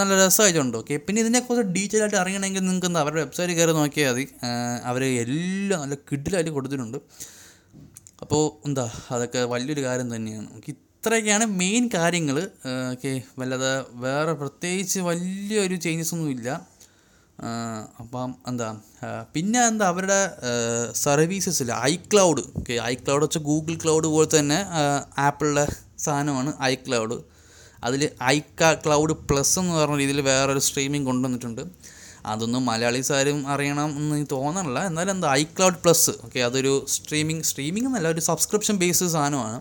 നല്ല രസമായിട്ടുണ്ട്. ഓക്കെ പിന്നെ ഇതിനെക്കുറിച്ച് ഡീറ്റെയിൽ ആയിട്ട് അറിയണമെങ്കിൽ നിങ്ങൾക്ക് എന്താ അവരുടെ വെബ്സൈറ്റ് കയറി നോക്കിയാൽ മതി. അവർ എല്ലാം നല്ല കിഡിലായിട്ട് കൊടുത്തിട്ടുണ്ട്. അപ്പോൾ എന്താ അതൊക്കെ വലിയൊരു കാര്യം തന്നെയാണ്. നമുക്ക് ഇത്രയൊക്കെയാണ് മെയിൻ കാര്യങ്ങൾ ഓക്കെ വല്ലാതെ വേറെ പ്രത്യേകിച്ച് വലിയൊരു ചേഞ്ചസ് ഒന്നുമില്ല അപ്പം എന്താ പിന്നെ എന്താ അവരുടെ സർവീസസിൽ ക്ലൗഡ് ഓക്കെ ഐ ക്ലൗഡ് വെച്ചാൽ ഗൂഗിൾ ക്ലൗഡ് പോലെ തന്നെ ആപ്പിളിന്റെ സാധനമാണ് ഐ ക്ലൗഡ് അതിൽ ഐ ക്ലൗഡ് പ്ലസ് എന്ന് പറഞ്ഞ രീതിയിൽ വേറൊരു സ്ട്രീമിംഗ് കൊണ്ടുവന്നിട്ടുണ്ട്. അതൊന്നും മലയാളീസ് ആരും അറിയണം എന്ന് തോന്നണില്ല. എന്നാലും എന്താ ഐക്ലൗഡ് പ്ലസ് ഓക്കെ അതൊരു സ്ട്രീമിംഗ് സ്ട്രീമിംഗ് എന്നല്ല ഒരു സബ്സ്ക്രിപ്ഷൻ ബേസ്ഡ് സാധനമാണ്.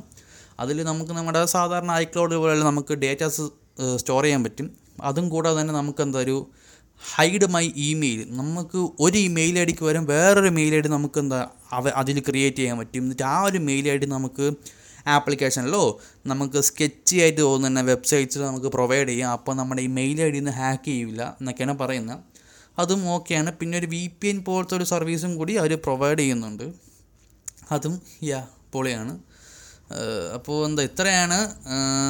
അതിൽ നമുക്ക് നമ്മുടെ സാധാരണ ഐക്ലൗഡ് പോലെ നമുക്ക് ഡേറ്റാസ് സ്റ്റോർ ചെയ്യാൻ പറ്റും. അതും കൂടാതെ തന്നെ നമുക്ക് എന്താ ഒരു ഹൈഡ് മൈ ഇമെയിൽ നമുക്ക് ഒരു ഇമെയിൽ ഐ ഡിക്ക് വരും വേറൊരു മെയിൽ ഐ ഡി നമുക്ക് എന്താ അവ അതിൽ ക്രിയേറ്റ് ചെയ്യാൻ പറ്റും. എന്നിട്ട് ആ ഒരു മെയിൽ ഐ ഡി നമുക്ക് ആപ്ലിക്കേഷനിലോ നമുക്ക് സ്കെച്ച് ആയിട്ട് തോന്നുന്ന വെബ്സൈറ്റ്സ് നമുക്ക് പ്രൊവൈഡ് ചെയ്യാം. അപ്പോൾ നമ്മുടെ ഈ മെയിൽ ഐ ഡിന്ന് ഹാക്ക് ചെയ്യില്ല എന്നൊക്കെയാണ് പറയുന്നത്. അതും ഓക്കെയാണ്. പിന്നെ ഒരു വി പി എൻ പോലത്തെ ഒരു സർവീസും കൂടി അവർ പ്രൊവൈഡ് ചെയ്യുന്നുണ്ട്. അതും യാ പൊളിയാണ്. അപ്പോൾ എന്താ ഇത്രയാണ്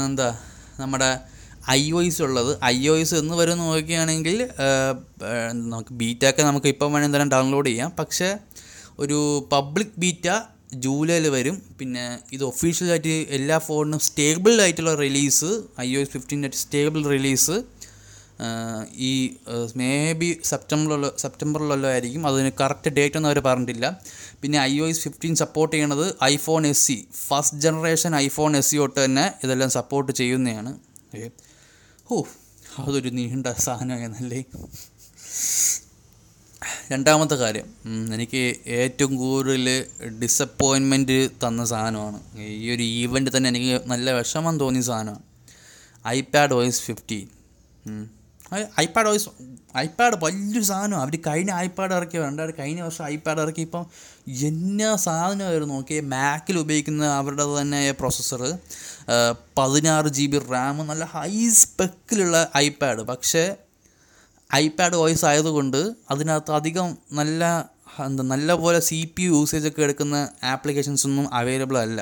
എന്താ നമ്മുടെ ഐ ഒ എസ് ഉള്ളത്. ഐ ഒ എസ് എന്ന് വരും നോക്കുകയാണെങ്കിൽ നമുക്ക് ബീറ്റൊക്കെ നമുക്ക് ഇപ്പം വേണമെങ്കിൽ തന്നെ ഡൗൺലോഡ് ചെയ്യാം. പക്ഷേ ഒരു പബ്ലിക് ബീറ്റ ജൂലൈയിൽ വരും. പിന്നെ ഇത് ഒഫീഷ്യലായിട്ട് എല്ലാ ഫോണിനും സ്റ്റേബിൾ ആയിട്ടുള്ള release I O S fifteen stable release ഈ മേ ബി സെപ്റ്റംബറിലുള്ള സെപ്റ്റംബറിലുള്ള ആയിരിക്കും. അതിന് കറക്റ്റ് ഡേറ്റ് ഒന്നും അവർ പറഞ്ഞിട്ടില്ല. പിന്നെ I O S fifteen support ചെയ്യണത് iPhone S C first generation iPhone S C തൊട്ട് തന്നെ ഇതെല്ലാം സപ്പോർട്ട് ചെയ്യുന്നതാണ്. ഏ. ഓ അതൊരു നീണ്ട സാധനമായിരുന്നല്ലേ? രണ്ടാമത്തെ കാര്യം എനിക്ക് ഏറ്റവും കൂടുതൽ ഡിസപ്പോയിൻമെന്റ് തന്ന സാധനമാണ്. ഈ ഒരു ഈവന്റ് തന്നെ എനിക്ക് നല്ല വിഷമം തോന്നിയ സാധനമാണ്. IPad OS fifteen iPad OS iPad വലിയൊരു സാധനം അവർ കഴിഞ്ഞ ഐപാഡ് ഇറക്കി രണ്ടായിരം കഴിഞ്ഞ വർഷം ഐപാഡ് ഇറക്കി. ഇപ്പം എന്നാ സാധനമായിരുന്നു നോക്കി മാക്കിൽ ഉപയോഗിക്കുന്ന അവരുടെ തന്നെ പ്രോസസ്സർ പതിനാറ് ജി ബി റാം നല്ല ഹൈ സ്പെക്കിലുള്ള ഐപാഡ്. പക്ഷേ ഐപാഡ് വോയിസ് ആയതുകൊണ്ട് അതിനകത്ത് അധികം നല്ല എന്താ നല്ല പോലെ സി പി യു യൂസേജ് ഒക്കെ എടുക്കുന്ന ആപ്ലിക്കേഷൻസ് ഒന്നും അവൈലബിൾ അല്ല.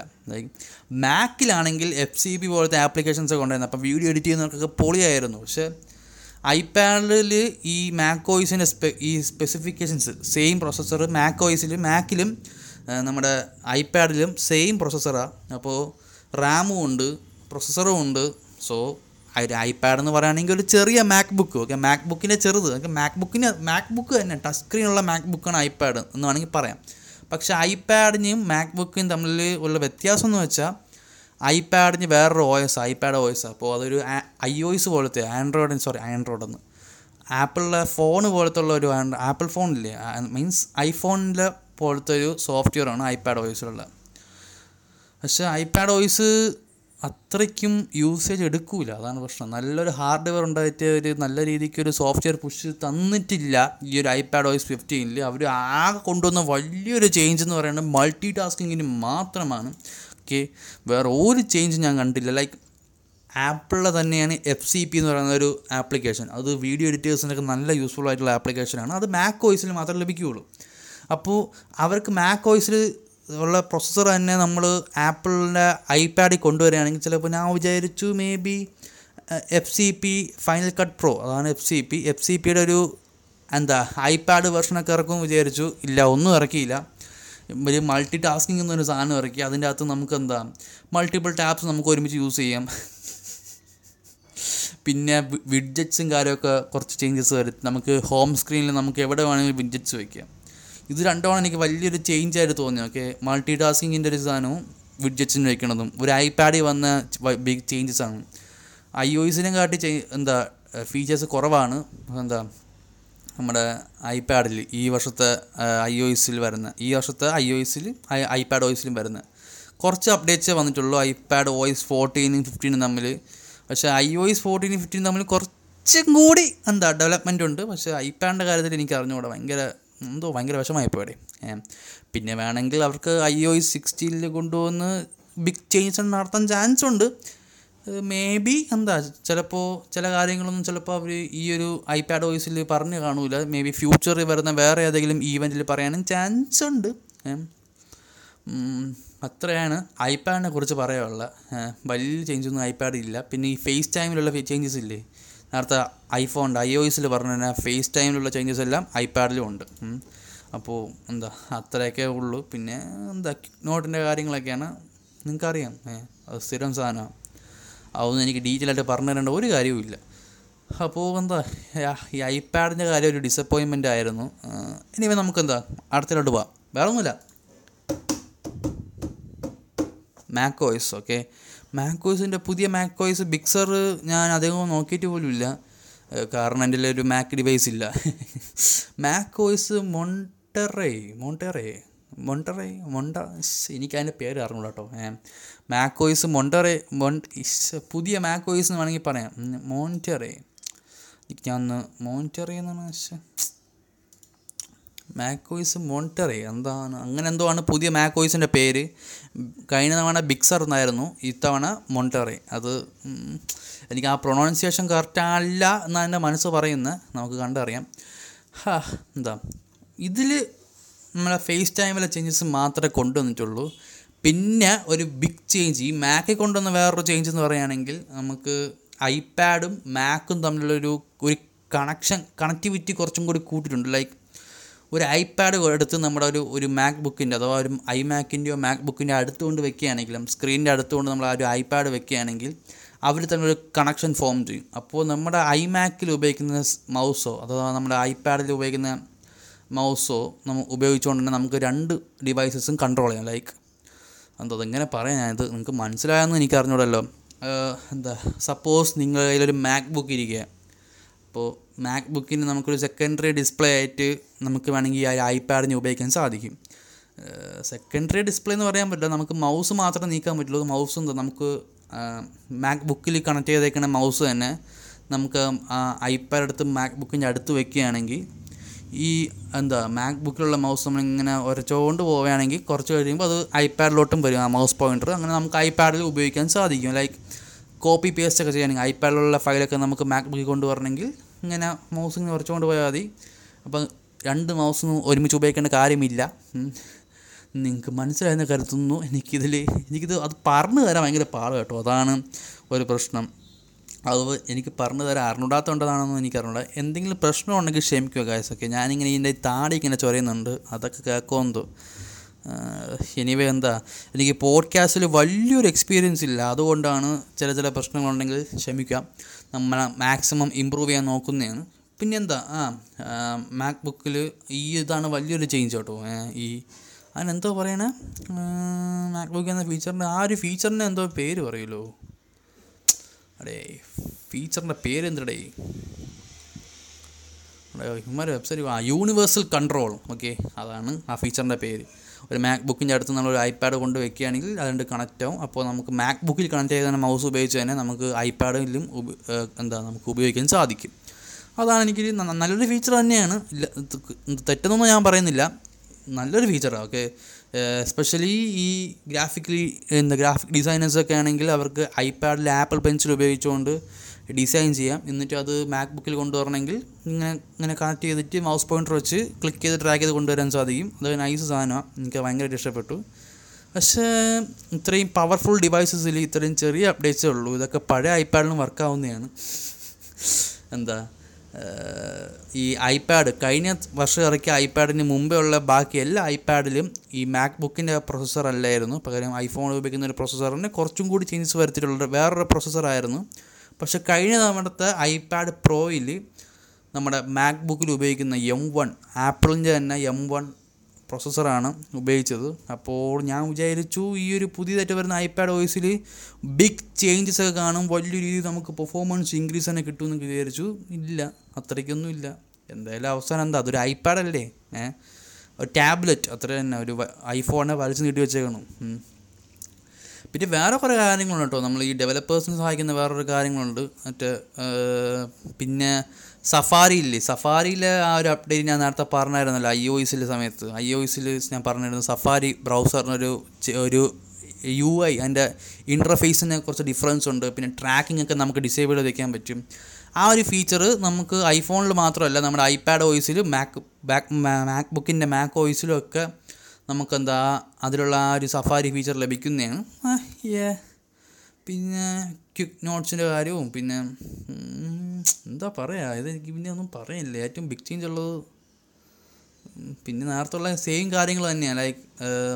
മാക്കിലാണെങ്കിൽ എഫ് സി പി പോലത്തെ ആപ്ലിക്കേഷൻസ് ഒക്കെ ഉണ്ടായിരുന്നു അപ്പോൾ വീഡിയോ എഡിറ്റ് ചെയ്യുന്നവർക്കൊക്കെ പൊളിയായിരുന്നു. പക്ഷേ ഐപാഡിൽ ഈ മാക് ഓയിസിന്റെ സ്പെ ഈ സ്പെസിഫിക്കേഷൻസ് സെയിം പ്രോസസ്സർ മാക് മാക്കിലും നമ്മുടെ ഐപാഡിലും സെയിം പ്രൊസസ്സറാണ് അപ്പോൾ റാമും ഉണ്ട് പ്രൊസസ്സറും ഉണ്ട്. സോ ഒരു ഐപാഡ് എന്ന് പറയുകയാണെങ്കിൽ ഒരു ചെറിയ മാക് ബുക്ക് ഓക്കെ മാക് ബുക്കിന്റെ ചെറുത്. മാക് ബുക്കിന് മാക് ബുക്ക് തന്നെ ടച്ച് സ്ക്രീനുള്ള മാക് ബുക്കാണ് ഐപാഡ് എന്ന് വേണമെങ്കിൽ പറയാം. പക്ഷേ ഐപാഡിനെയും മാക് ബുക്കിനും തമ്മിൽ ഉള്ള വ്യത്യാസം എന്ന് വെച്ചാൽ ഐപാഡിന് വേറൊരു O S iPad O S അപ്പോൾ അതൊരു ഐ ഒ എസ് പോലത്തെ ആൻഡ്രോയിഡ് സോറി ആൻഡ്രോയിഡ് എന്ന് ആപ്പിളിലെ ഫോൺ പോലത്തെ ഉള്ള ഒരു ആപ്പിൾ ഫോണില്ലേ മീൻസ് ഐഫോണിലെ പോലത്തെ ഒരു സോഫ്റ്റ്വെയറാണ് ഐപാഡ് ഒ എസിലുള്ള പക്ഷേ ഐപാഡ് ഓയിസ് അത്രയ്ക്കും യൂസേജ് എടുക്കൂല. അതാണ് പ്രശ്നം. നല്ലൊരു ഹാർഡ്വെയർ ഉണ്ടായിട്ട് ഒരു നല്ല രീതിക്ക് ഒരു സോഫ്റ്റ്വെയർ പുഷ് തന്നിട്ടില്ല ഈ ഒരു ഐപാഡ് ഓയിസ് ഫിഫ്റ്റീനിൽ അവർ ആകെ കൊണ്ടുവന്ന വലിയൊരു ചേഞ്ച് എന്ന് പറയുന്നത് മൾട്ടി ടാസ്കിങ്ങിന് മാത്രമാണ്. ഓക്കെ വേറെ ഒരു ചേഞ്ച് ഞാൻ കണ്ടില്ല. ലൈക്ക് ആപ്പിളിലെ തന്നെയാണ് എഫ് സി പി എന്ന് പറയുന്ന ഒരു ആപ്ലിക്കേഷൻ അത് വീഡിയോ എഡിറ്റേഴ്സിനൊക്കെ നല്ല യൂസ്ഫുൾ ആയിട്ടുള്ള ആപ്ലിക്കേഷനാണ് അത് മാക് ഓയിസിൽ മാത്രമേ ലഭിക്കുകയുള്ളൂ. അപ്പോൾ അവർക്ക് മാക് ഓയിസിൽ ഉള്ള പ്രൊസസ്സർ തന്നെ നമ്മൾ ആപ്പിളിന്റെ ഐപാഡിൽ കൊണ്ടുവരികയാണെങ്കിൽ ചിലപ്പോൾ ഞാൻ വിചാരിച്ചു maybe F C P Final Cut Pro അതാണ് F C P F C പിയുടെ ഒരു എന്താ ഐപാഡ് വെർഷനൊക്കെ ഇറക്കും വിചാരിച്ചു. ഇല്ല ഒന്നും ഇറക്കിയില്ല. ഒരു മൾട്ടി ടാസ്കിങ് എന്നൊരു സാധനം ഇറക്കി അതിന്റെ അകത്ത് നമുക്ക് എന്താ മൾട്ടിപ്പിൾ ടാപ്സ് നമുക്ക് ഒരുമിച്ച് യൂസ് ചെയ്യാം. പിന്നെ വിഡ്ജറ്റ്സും കാര്യമൊക്കെ കുറച്ച് ചേഞ്ചസ് വരും. നമുക്ക് ഹോം സ്ക്രീനിൽ നമുക്ക് എവിടെ വേണമെങ്കിലും വിഡ്ജറ്റ്സ് വയ്ക്കാം ഇത് രണ്ടുമാണ് എനിക്ക് വലിയൊരു ചേഞ്ച് ആയിട്ട് തോന്നി ഓക്കെ മൾട്ടി ടാസ്കിങ്ങിന്റെ ഒരു സാധനവും വിഡ്ജറ്റ്സിന് വയ്ക്കണതും ഒരു ഐപാഡിൽ വന്ന ബിഗ് ചേഞ്ചസ് ആണ്. ഐ ഒ കാട്ടി എന്താ ഫീച്ചേഴ്സ് കുറവാണ്. എന്താ നമ്മുടെ ഐപാഡിൽ ഈ വർഷത്തെ ഐ ഒ എസിൽ വരുന്ന ഈ വർഷത്തെ ഐ ഒ എസിൽ ഐപാഡ് ഓയിസിലും വരുന്ന കുറച്ച് അപ്ഡേറ്റ്സേ വന്നിട്ടുള്ളൂ. ഐപാഡ് ഓയിസ് ഫോർട്ടീനും ഫിഫ്റ്റീനും തമ്മിൽ. പക്ഷേ ഐ ഒ എസ് ഫോർട്ടീനും ഫിഫ്റ്റീനും തമ്മിൽ കുറച്ചും കൂടി എന്താ ഡെവലപ്മെന്റ് ഉണ്ട്. പക്ഷേ ഐപാഡിന്റെ കാര്യത്തിൽ എനിക്ക് അറിഞ്ഞുകൂടാ. ഭയങ്കര എന്തോ ഭയങ്കര വിഷമായി പോയി പിന്നെ വേണമെങ്കിൽ അവർക്ക് ഐ ഒ എസ് സിക്സ്റ്റീനിൽ കൊണ്ടുവന്ന് ബിഗ് ചേഞ്ച് നടത്താൻ ചാൻസ് ഉണ്ട്. മേ ബി എന്താ ചിലപ്പോൾ ചില കാര്യങ്ങളൊന്നും ചിലപ്പോൾ അവർ ഈ ഒരു ഐപാഡ് വോയിസിൽ പറഞ്ഞു കാണൂല. മേ ബി ഫ്യൂച്ചറിൽ വരുന്ന വേറെ ഏതെങ്കിലും ഈവന്റിൽ പറയാനും ചാൻസ് ഉണ്ട്. അത്രയാണ് ഐപാഡിനെ കുറിച്ച് പറയാനുള്ള. വലിയ ചേഞ്ചൊന്നും ഐപാഡ് ഇല്ല. പിന്നെ ഈ ഫേസ് ടൈമിലുള്ള ചേഞ്ചസ് ഇല്ലേ? നേരത്തെ ഐഫോണിന്റെ ഐ ഒ എസിൽ പറഞ്ഞ തന്നെ ഫേസ് ടൈമിലുള്ള ചേഞ്ചസ് എല്ലാം ഐപാഡിലും ഉണ്ട്. അപ്പോൾ എന്താ അത്രയൊക്കെ ഉള്ളൂ. പിന്നെ എന്താ നോട്ടിന്റെ കാര്യങ്ങളൊക്കെയാണ്. നിങ്ങൾക്കറിയാം. അത് സ്ഥിരം സാധനമാണ്. അതൊന്നും എനിക്ക് ഡീറ്റെയിൽ ആയിട്ട് പറഞ്ഞു തരേണ്ട ഒരു കാര്യവുമില്ല അപ്പോൾ എന്താ ഈ ഐപാഡിന്റെ കാര്യം ഒരു ഡിസപ്പോയിൻമെന്റ് ആയിരുന്നു. ഇനി നമുക്കെന്താ അടുത്തിലോട്ട് പോവാം. വേറെ ഒന്നുമില്ല മാക്കോയ്സ് ഓക്കെ. മാക്കോയ്സിന്റെ പുതിയ മാക്കോയ്സ് ബിക്സർ ഞാൻ അധികം നോക്കിയിട്ട് പോലും ഇല്ല. കാരണം എന്റെ ഒരു മാക്ക് ഡിവൈസ് ഇല്ല. മാക്കോയ്സ് മോണ്ടറേ മൊണ്ടറേ. മൊണ്ടറെ മൊണ്ട എനിക്കതിന്റെ പേര് അറിഞ്ഞൂടാ കേട്ടോ മാക്കോയിസ് മൊണ്ടറേ മൊൺ പുതിയ മാക്കോയിസ് എന്ന് വേണമെങ്കിൽ പറയാം. മോണ്ടറേ എനിക്ക് ഞാൻ ഒന്ന് മോണിറ്ററെ എന്നാണ് പറഞ്ഞാൽ മാക്കോയിസ് മോണ്ടറേ എന്താണ്? അങ്ങനെ എന്തോ ആണ് പുതിയ മാക്കോയിസിന്റെ പേര്? കഴിഞ്ഞ തവണ ബിക്സർ എന്നായിരുന്നു. ഇത്തവണ മോണ്ടറേ അത് എനിക്ക് ആ പ്രൊണൗൺസിയേഷൻ കറക്റ്റ് അല്ല എന്നാണ് എന്റെ മനസ്സ് പറയുന്നത്. നമുക്ക് കണ്ടറിയാം. ഹാ എന്താ? ഇതിൽ നമ്മളെ ഫേസ് ടൈമിലെ ചേഞ്ചസ് മാത്രമേ കൊണ്ടുവന്നിട്ടുള്ളൂ. പിന്നെ ഒരു ബിഗ് ചേഞ്ച് ഈ മാക്കിൽ കൊണ്ടുവന്ന വേറൊരു ചേഞ്ച് എന്ന് പറയുകയാണെങ്കിൽ നമുക്ക് ഐപാഡും മാക്കും തമ്മിലുള്ളൊരു ഒരു കണക്ഷൻ കണക്ടിവിറ്റി കുറച്ചും കൂടി കൂട്ടിയിട്ടുണ്ട്. ലൈക്ക് ഒരു ഐപാഡ് എടുത്ത് നമ്മുടെ ഒരു ഒരു മാക് ബുക്കിന്റെ അഥവാ ഒരു ഐ മാക്കിന്റെയോ മാക് ബുക്കിന്റെ അടുത്തുകൊണ്ട് വെക്കുകയാണെങ്കിലും സ്ക്രീനിന്റെ അടുത്തുകൊണ്ട് നമ്മൾ ആ ഒരു ഐപാഡ് വെക്കുകയാണെങ്കിൽ അവർ തന്നെ ഒരു കണക്ഷൻ ഫോം ചെയ്യും. അപ്പോൾ നമ്മുടെ ഐ മാക്കിൽ ഉപയോഗിക്കുന്ന മൗസോ അഥവാ നമ്മുടെ ഐപാഡിൽ ഉപയോഗിക്കുന്ന മൗസോ നമ്മൾ ഉപയോഗിച്ചുകൊണ്ട് തന്നെ നമുക്ക് രണ്ട് ഡിവൈസസും കൺട്രോൾ ചെയ്യാം. ലൈക്ക് എന്തോ അതെങ്ങനെ പറയാം ഞാനിത് നിങ്ങൾക്ക് മനസ്സിലായെന്ന് എനിക്ക് അറിഞ്ഞൂടല്ലോ എന്താ സപ്പോസ് നിങ്ങൾ കയ്യിലൊരു മാക് ബുക്ക് ഇരിക്കുക അപ്പോൾ മാക് ബുക്കിന് നമുക്കൊരു സെക്കൻഡറി ഡിസ്പ്ലേ ആയിട്ട് നമുക്ക് വേണമെങ്കിൽ ആ ഐപാഡിന് ഉപയോഗിക്കാൻ സാധിക്കും. സെക്കൻഡറി ഡിസ്പ്ലേ എന്ന് പറയാൻ പറ്റില്ല. നമുക്ക് മൗസ് മാത്രമേ നീക്കാൻ പറ്റുള്ളൂ. മൗസ് എന്താ നമുക്ക് മാക് ബുക്കിൽ കണക്ട് ചെയ്തേക്കുന്ന മൗസ് തന്നെ നമുക്ക് ഐപാഡ് എടുത്ത് മാക് ബുക്കിന്റെ അടുത്ത് വെക്കുകയാണെങ്കിൽ ഈ എന്താ മാക് ബുക്കിലുള്ള മൗസ് നമ്മളിങ്ങനെ ഉരച്ചുകൊണ്ട് പോവുകയാണെങ്കിൽ കുറച്ച് കഴിയുമ്പോൾ അത് ഐപാഡിലോട്ടും വരും ആ മൗസ് പോയിന്റർ അങ്ങനെ നമുക്ക് ഐപാഡിൽ ഉപയോഗിക്കാൻ സാധിക്കും. ലൈക്ക് കോപ്പി പേസ്റ്റ് ഒക്കെ ചെയ്യണമെങ്കിൽ ഐപാഡിലുള്ള ഫയലൊക്കെ നമുക്ക് മാക് ബുക്കിൽ കൊണ്ടുവരണമെങ്കിൽ ഇങ്ങനെ മൗസ് ഇങ്ങനെ ഉരച്ചുകൊണ്ട് പോയാൽ മതി. അപ്പം രണ്ട് മൗസും ഒരുമിച്ച് ഉപയോഗിക്കേണ്ട കാര്യമില്ല. നിങ്ങൾക്ക് മനസ്സിലായെന്ന് കരുതുന്നു. എനിക്കിതിൽ എനിക്കിത് അത് പറഞ്ഞു തരാൻ ഭയങ്കര പാട് കേട്ടോ. അതാണ് ഒരു പ്രശ്നം. അത് എനിക്ക് പറഞ്ഞു തരാൻ അറിഞ്ഞൂടാത്തതുകൊണ്ടാണെന്ന് എനിക്ക് അറിഞ്ഞൂടാ എന്തെങ്കിലും പ്രശ്നം ഉണ്ടെങ്കിൽ ക്ഷമിക്കുക ഗായസ് ഒക്കെ. ഞാനിങ്ങനെ ഇതിന്റെ താടി ഇങ്ങനെ ചൊരയുന്നുണ്ട് അതൊക്കെ കേൾക്കുമെന്തോ. എനിവേ എന്താ എനിക്ക് പോഡ്കാസ്റ്റിൽ വലിയൊരു എക്സ്പീരിയൻസ് ഇല്ല. അതുകൊണ്ടാണ് ചില ചില പ്രശ്നങ്ങളുണ്ടെങ്കിൽ ക്ഷമിക്കാം. നമ്മൾ മാക്സിമം ഇമ്പ്രൂവ് ചെയ്യാൻ നോക്കുന്നതാണ്. പിന്നെന്താ ആ മാക് ബുക്കിൽ ഈ ഇതാണ് വലിയൊരു ചേഞ്ച് കേട്ടോ. ഈ അതിനെന്തോ പറയണേ? മാക് ബുക്ക് എന്ന ഫീച്ചറിന്റെ ആ ഒരു ഫീച്ചറിന്റെ എന്തോ പേര് പറയുമല്ലോ. അടേ ഫീച്ചറിന്റെ പേരെന്തടേ എന്തടേ ഇമാരെ വെബ്സൈറ്റ് ആ യൂണിവേഴ്സൽ കൺട്രോൾ ഓക്കെ അതാണ് ആ ഫീച്ചറിന്റെ പേര്. ഒരു മാക് ബുക്കിന്റെ അടുത്ത് നമ്മൾ ഒരു ഐപാഡ് കൊണ്ട് വെക്കുകയാണെങ്കിൽ അതുകൊണ്ട് കണക്റ്റ് ആവും. അപ്പോൾ നമുക്ക് മാക് ബുക്കിൽ കണക്ട് ചെയ്ത മൗസ് ഉപയോഗിച്ച് തന്നെ നമുക്ക് ഐപാഡിലും എന്താ നമുക്ക് ഉപയോഗിക്കാൻ സാധിക്കും. അതാണ് എനിക്ക് നല്ലൊരു ഫീച്ചർ തന്നെയാണ്. തെറ്റെന്നൊന്നും ഞാൻ പറയുന്നില്ല. നല്ലൊരു ഫീച്ചറാണ് ഓക്കെ എസ്പെഷ്യലി ഈ ഗ്രാഫിക്കലി എന്താ ഗ്രാഫിക് ഡിസൈനേഴ്സൊക്കെ ആണെങ്കിൽ അവർക്ക് ഐപാഡിൽ ആപ്പിൾ പെൻസിൽ ഉപയോഗിച്ചുകൊണ്ട് ഡിസൈൻ ചെയ്യാം. എന്നിട്ട് അത് മാക് ബുക്കിൽ കൊണ്ടുവരണമെങ്കിൽ ഇങ്ങനെ ഇങ്ങനെ കണക്ട് ചെയ്തിട്ട് മൗസ് പോയിന്റർ വെച്ച് ക്ലിക്ക് ചെയ്ത് ട്രാക്ക് ചെയ്ത് കൊണ്ടുവരാൻ സാധിക്കും. അത് നൈസ് സാധനമാണ് എനിക്ക് ഭയങ്കരമായിട്ട് ഇഷ്ടപ്പെട്ടു. പക്ഷേ ഇത്രയും പവർഫുൾ ഡിവൈസസിൽ ഇത്രയും ചെറിയ അപ്ഡേറ്റ്സേ ഉള്ളൂ. ഇതൊക്കെ പഴയ ഐപാഡിലും വർക്കാവുന്നതാണ് എന്താ? ഈ ഐപാഡ് കഴിഞ്ഞ വർഷം ഇറക്കിയ ഐപാഡിന് മുമ്പേ ഉള്ള ബാക്കി എല്ലാ ഐപാഡിലും ഈ മാക് ബുക്കിന്റെ പ്രൊസസ്സർ അല്ലായിരുന്നു. പകരം ഐഫോൺ ഉപയോഗിക്കുന്ന ഒരു പ്രൊസസ്സറിന് കുറച്ചും കൂടി ചേഞ്ചസ് വരുത്തിയിട്ടുള്ള വേറൊരു പ്രൊസസ്സറായിരുന്നു പക്ഷേ കഴിഞ്ഞ തവണത്തെ ഐപാഡ് പ്രോയിൽ നമ്മുടെ മാക് ബുക്കിൽ ഉപയോഗിക്കുന്ന എം വൺ ആപ്പിളിന്റെ തന്നെ എം വൺ പ്രൊസസ്സറാണ് ഉപയോഗിച്ചത്. അപ്പോൾ ഞാൻ വിചാരിച്ചു ഈ ഒരു പുതിയതായിട്ട് വരുന്ന ഐപാഡ് ഓയിസിൽ ബിഗ് ചേഞ്ചസ് ഒക്കെ കാണും. വലിയ രീതിയിൽ നമുക്ക് പെർഫോമൻസ് ഇൻക്രീസ് തന്നെ കിട്ടുമെന്ന് വിചാരിച്ചു. ഇല്ല അത്രയ്ക്കൊന്നും ഇല്ല. എന്തായാലും അവസാനം എന്താ അതൊരു ഐപാഡ് അല്ലേ? ഏഹ് ഒരു ടാബ്ലറ്റ്. അത്ര തന്നെ ഒരു ഐഫോണെ വലിച്ചു നീട്ടി വെച്ചേക്കണം പിന്നെ വേറെ കുറേ കാര്യങ്ങളുണ്ട് കേട്ടോ. നമ്മൾ ഈ ഡെവലപ്പേഴ്സിനെ സഹായിക്കുന്ന വേറൊരു കാര്യങ്ങളുണ്ട്. മറ്റേ പിന്നെ സഫാരി ഇല്ലേ സഫാരിയിലെ ആ ഒരു അപ്ഡേറ്റ് ഞാൻ നേരത്തെ പറഞ്ഞായിരുന്നല്ലോ ഐ ഒ എസിലെ സമയത്ത്. ഐ ഒ എസിൽ ഞാൻ പറഞ്ഞിരുന്നു സഫാരി ബ്രൗസറിനൊരു ഒരു യു ഐ അതിന്റെ ഇന്റർഫേസിന് കുറച്ച് ഡിഫറൻസ് ഉണ്ട്. പിന്നെ ട്രാക്കിംഗ് ഒക്കെ നമുക്ക് ഡിസേബിൾ ചെയ്ത് വയ്ക്കാൻ പറ്റും. ആ ഒരു ഫീച്ചർ നമുക്ക് ഐഫോണിൽ മാത്രമല്ല നമ്മുടെ ഐപാഡ് ഓയിസിലും മാക് ബാക്ക് മാക് ബുക്കിന്റെ മാക് ഓയിസിലും ഒക്കെ നമുക്കെന്താ അതിലുള്ള ആ ഒരു സഫാരി ഫീച്ചർ ലഭിക്കുന്നതാണ്. പിന്നെ ക്വിക്ക് നോട്ട്സിന്റെ കാര്യവും പിന്നെ എന്താ പറയുക ഇത് എനിക്ക് പിന്നെ ഒന്നും പറയില്ല ഏറ്റവും ബിഗ് ചേഞ്ച് ഉള്ളത് പിന്നെ നേരത്തെ ഉള്ള സെയിം കാര്യങ്ങൾ തന്നെയാണ് ലൈക്ക്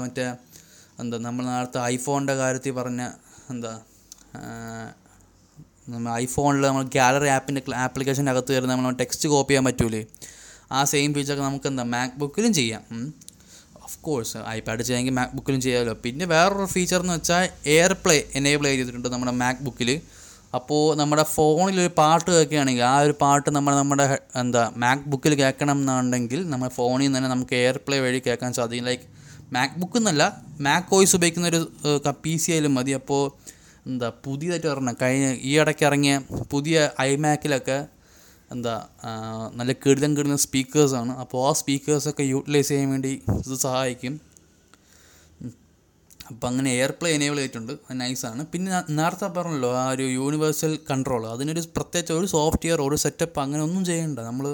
മറ്റേ എന്താ നമ്മൾ നേരത്തെ ഐഫോണിന്റെ കാര്യത്തിൽ പറഞ്ഞ എന്താ നമ്മൾ ഐഫോണിൽ നമ്മൾ ഗാലറി ആപ്പിന്റെ ആപ്ലിക്കേഷന്റെ അകത്ത് കയറി നമ്മൾ ടെക്സ്റ്റ് കോപ്പി ചെയ്യാൻ പറ്റൂലേ? ആ സെയിം ഫീച്ചറൊക്കെ നമുക്ക് എന്താ മാക് ബുക്കിലും ചെയ്യാം ഓഫ് കോഴ്സ് ഐപാഡ് ചെയ്യാമെങ്കിൽ മാക് ബുക്കിലും ചെയ്യാമല്ലോ. പിന്നെ വേറൊരു ഫീച്ചർ എന്ന് വെച്ചാൽ എയർ പ്ലേ എനേബിൾ ചെയ്തിട്ടുണ്ട് നമ്മുടെ മാക് ബുക്കിൽ അപ്പോൾ നമ്മുടെ ഫോണിൽ ഒരു പാട്ട് കേൾക്കുകയാണെങ്കിൽ ആ ഒരു പാട്ട് നമ്മൾ നമ്മുടെ എന്താ മാക് ബുക്കിൽ കേൾക്കണം എന്നുണ്ടെങ്കിൽ നമ്മുടെ ഫോണിൽ നിന്ന് തന്നെ നമുക്ക് എയർ പ്ലേ വഴി കേൾക്കാൻ സാധിക്കും. ലൈക്ക് മാക് ബുക്ക് എന്നല്ല മാക് ഓയിസ് ഉപയോഗിക്കുന്ന ഒരു പി സി ആയാലും മതി. അപ്പോൾ എന്താ പുതിയതായിട്ട് പറഞ്ഞ കഴിഞ്ഞ ഈ ഇടയ്ക്ക് ഇറങ്ങിയ പുതിയ ഐമാക്കിലൊക്കെ എന്താ നല്ല കിടിലം കിടുന്ന സ്പീക്കേഴ്സാണ്. അപ്പോൾ ആ സ്പീക്കേഴ്സൊക്കെ യൂട്ടിലൈസ് ചെയ്യാൻ വേണ്ടി ഇത് സഹായിക്കും. അപ്പോൾ അങ്ങനെ എയർ പ്ലേ എനേബിൾ ചെയ്തിട്ടുണ്ട്. നൈസാണ്. പിന്നെ നേരത്തെ പറഞ്ഞല്ലോ ആ ഒരു യൂണിവേഴ്സൽ കൺട്രോൾ അതിനൊരു പ്രത്യേകിച്ച് ഒരു സോഫ്റ്റ്വെയർ ഒരു സെറ്റപ്പ് അങ്ങനെ ഒന്നും ചെയ്യണ്ട. നമ്മൾ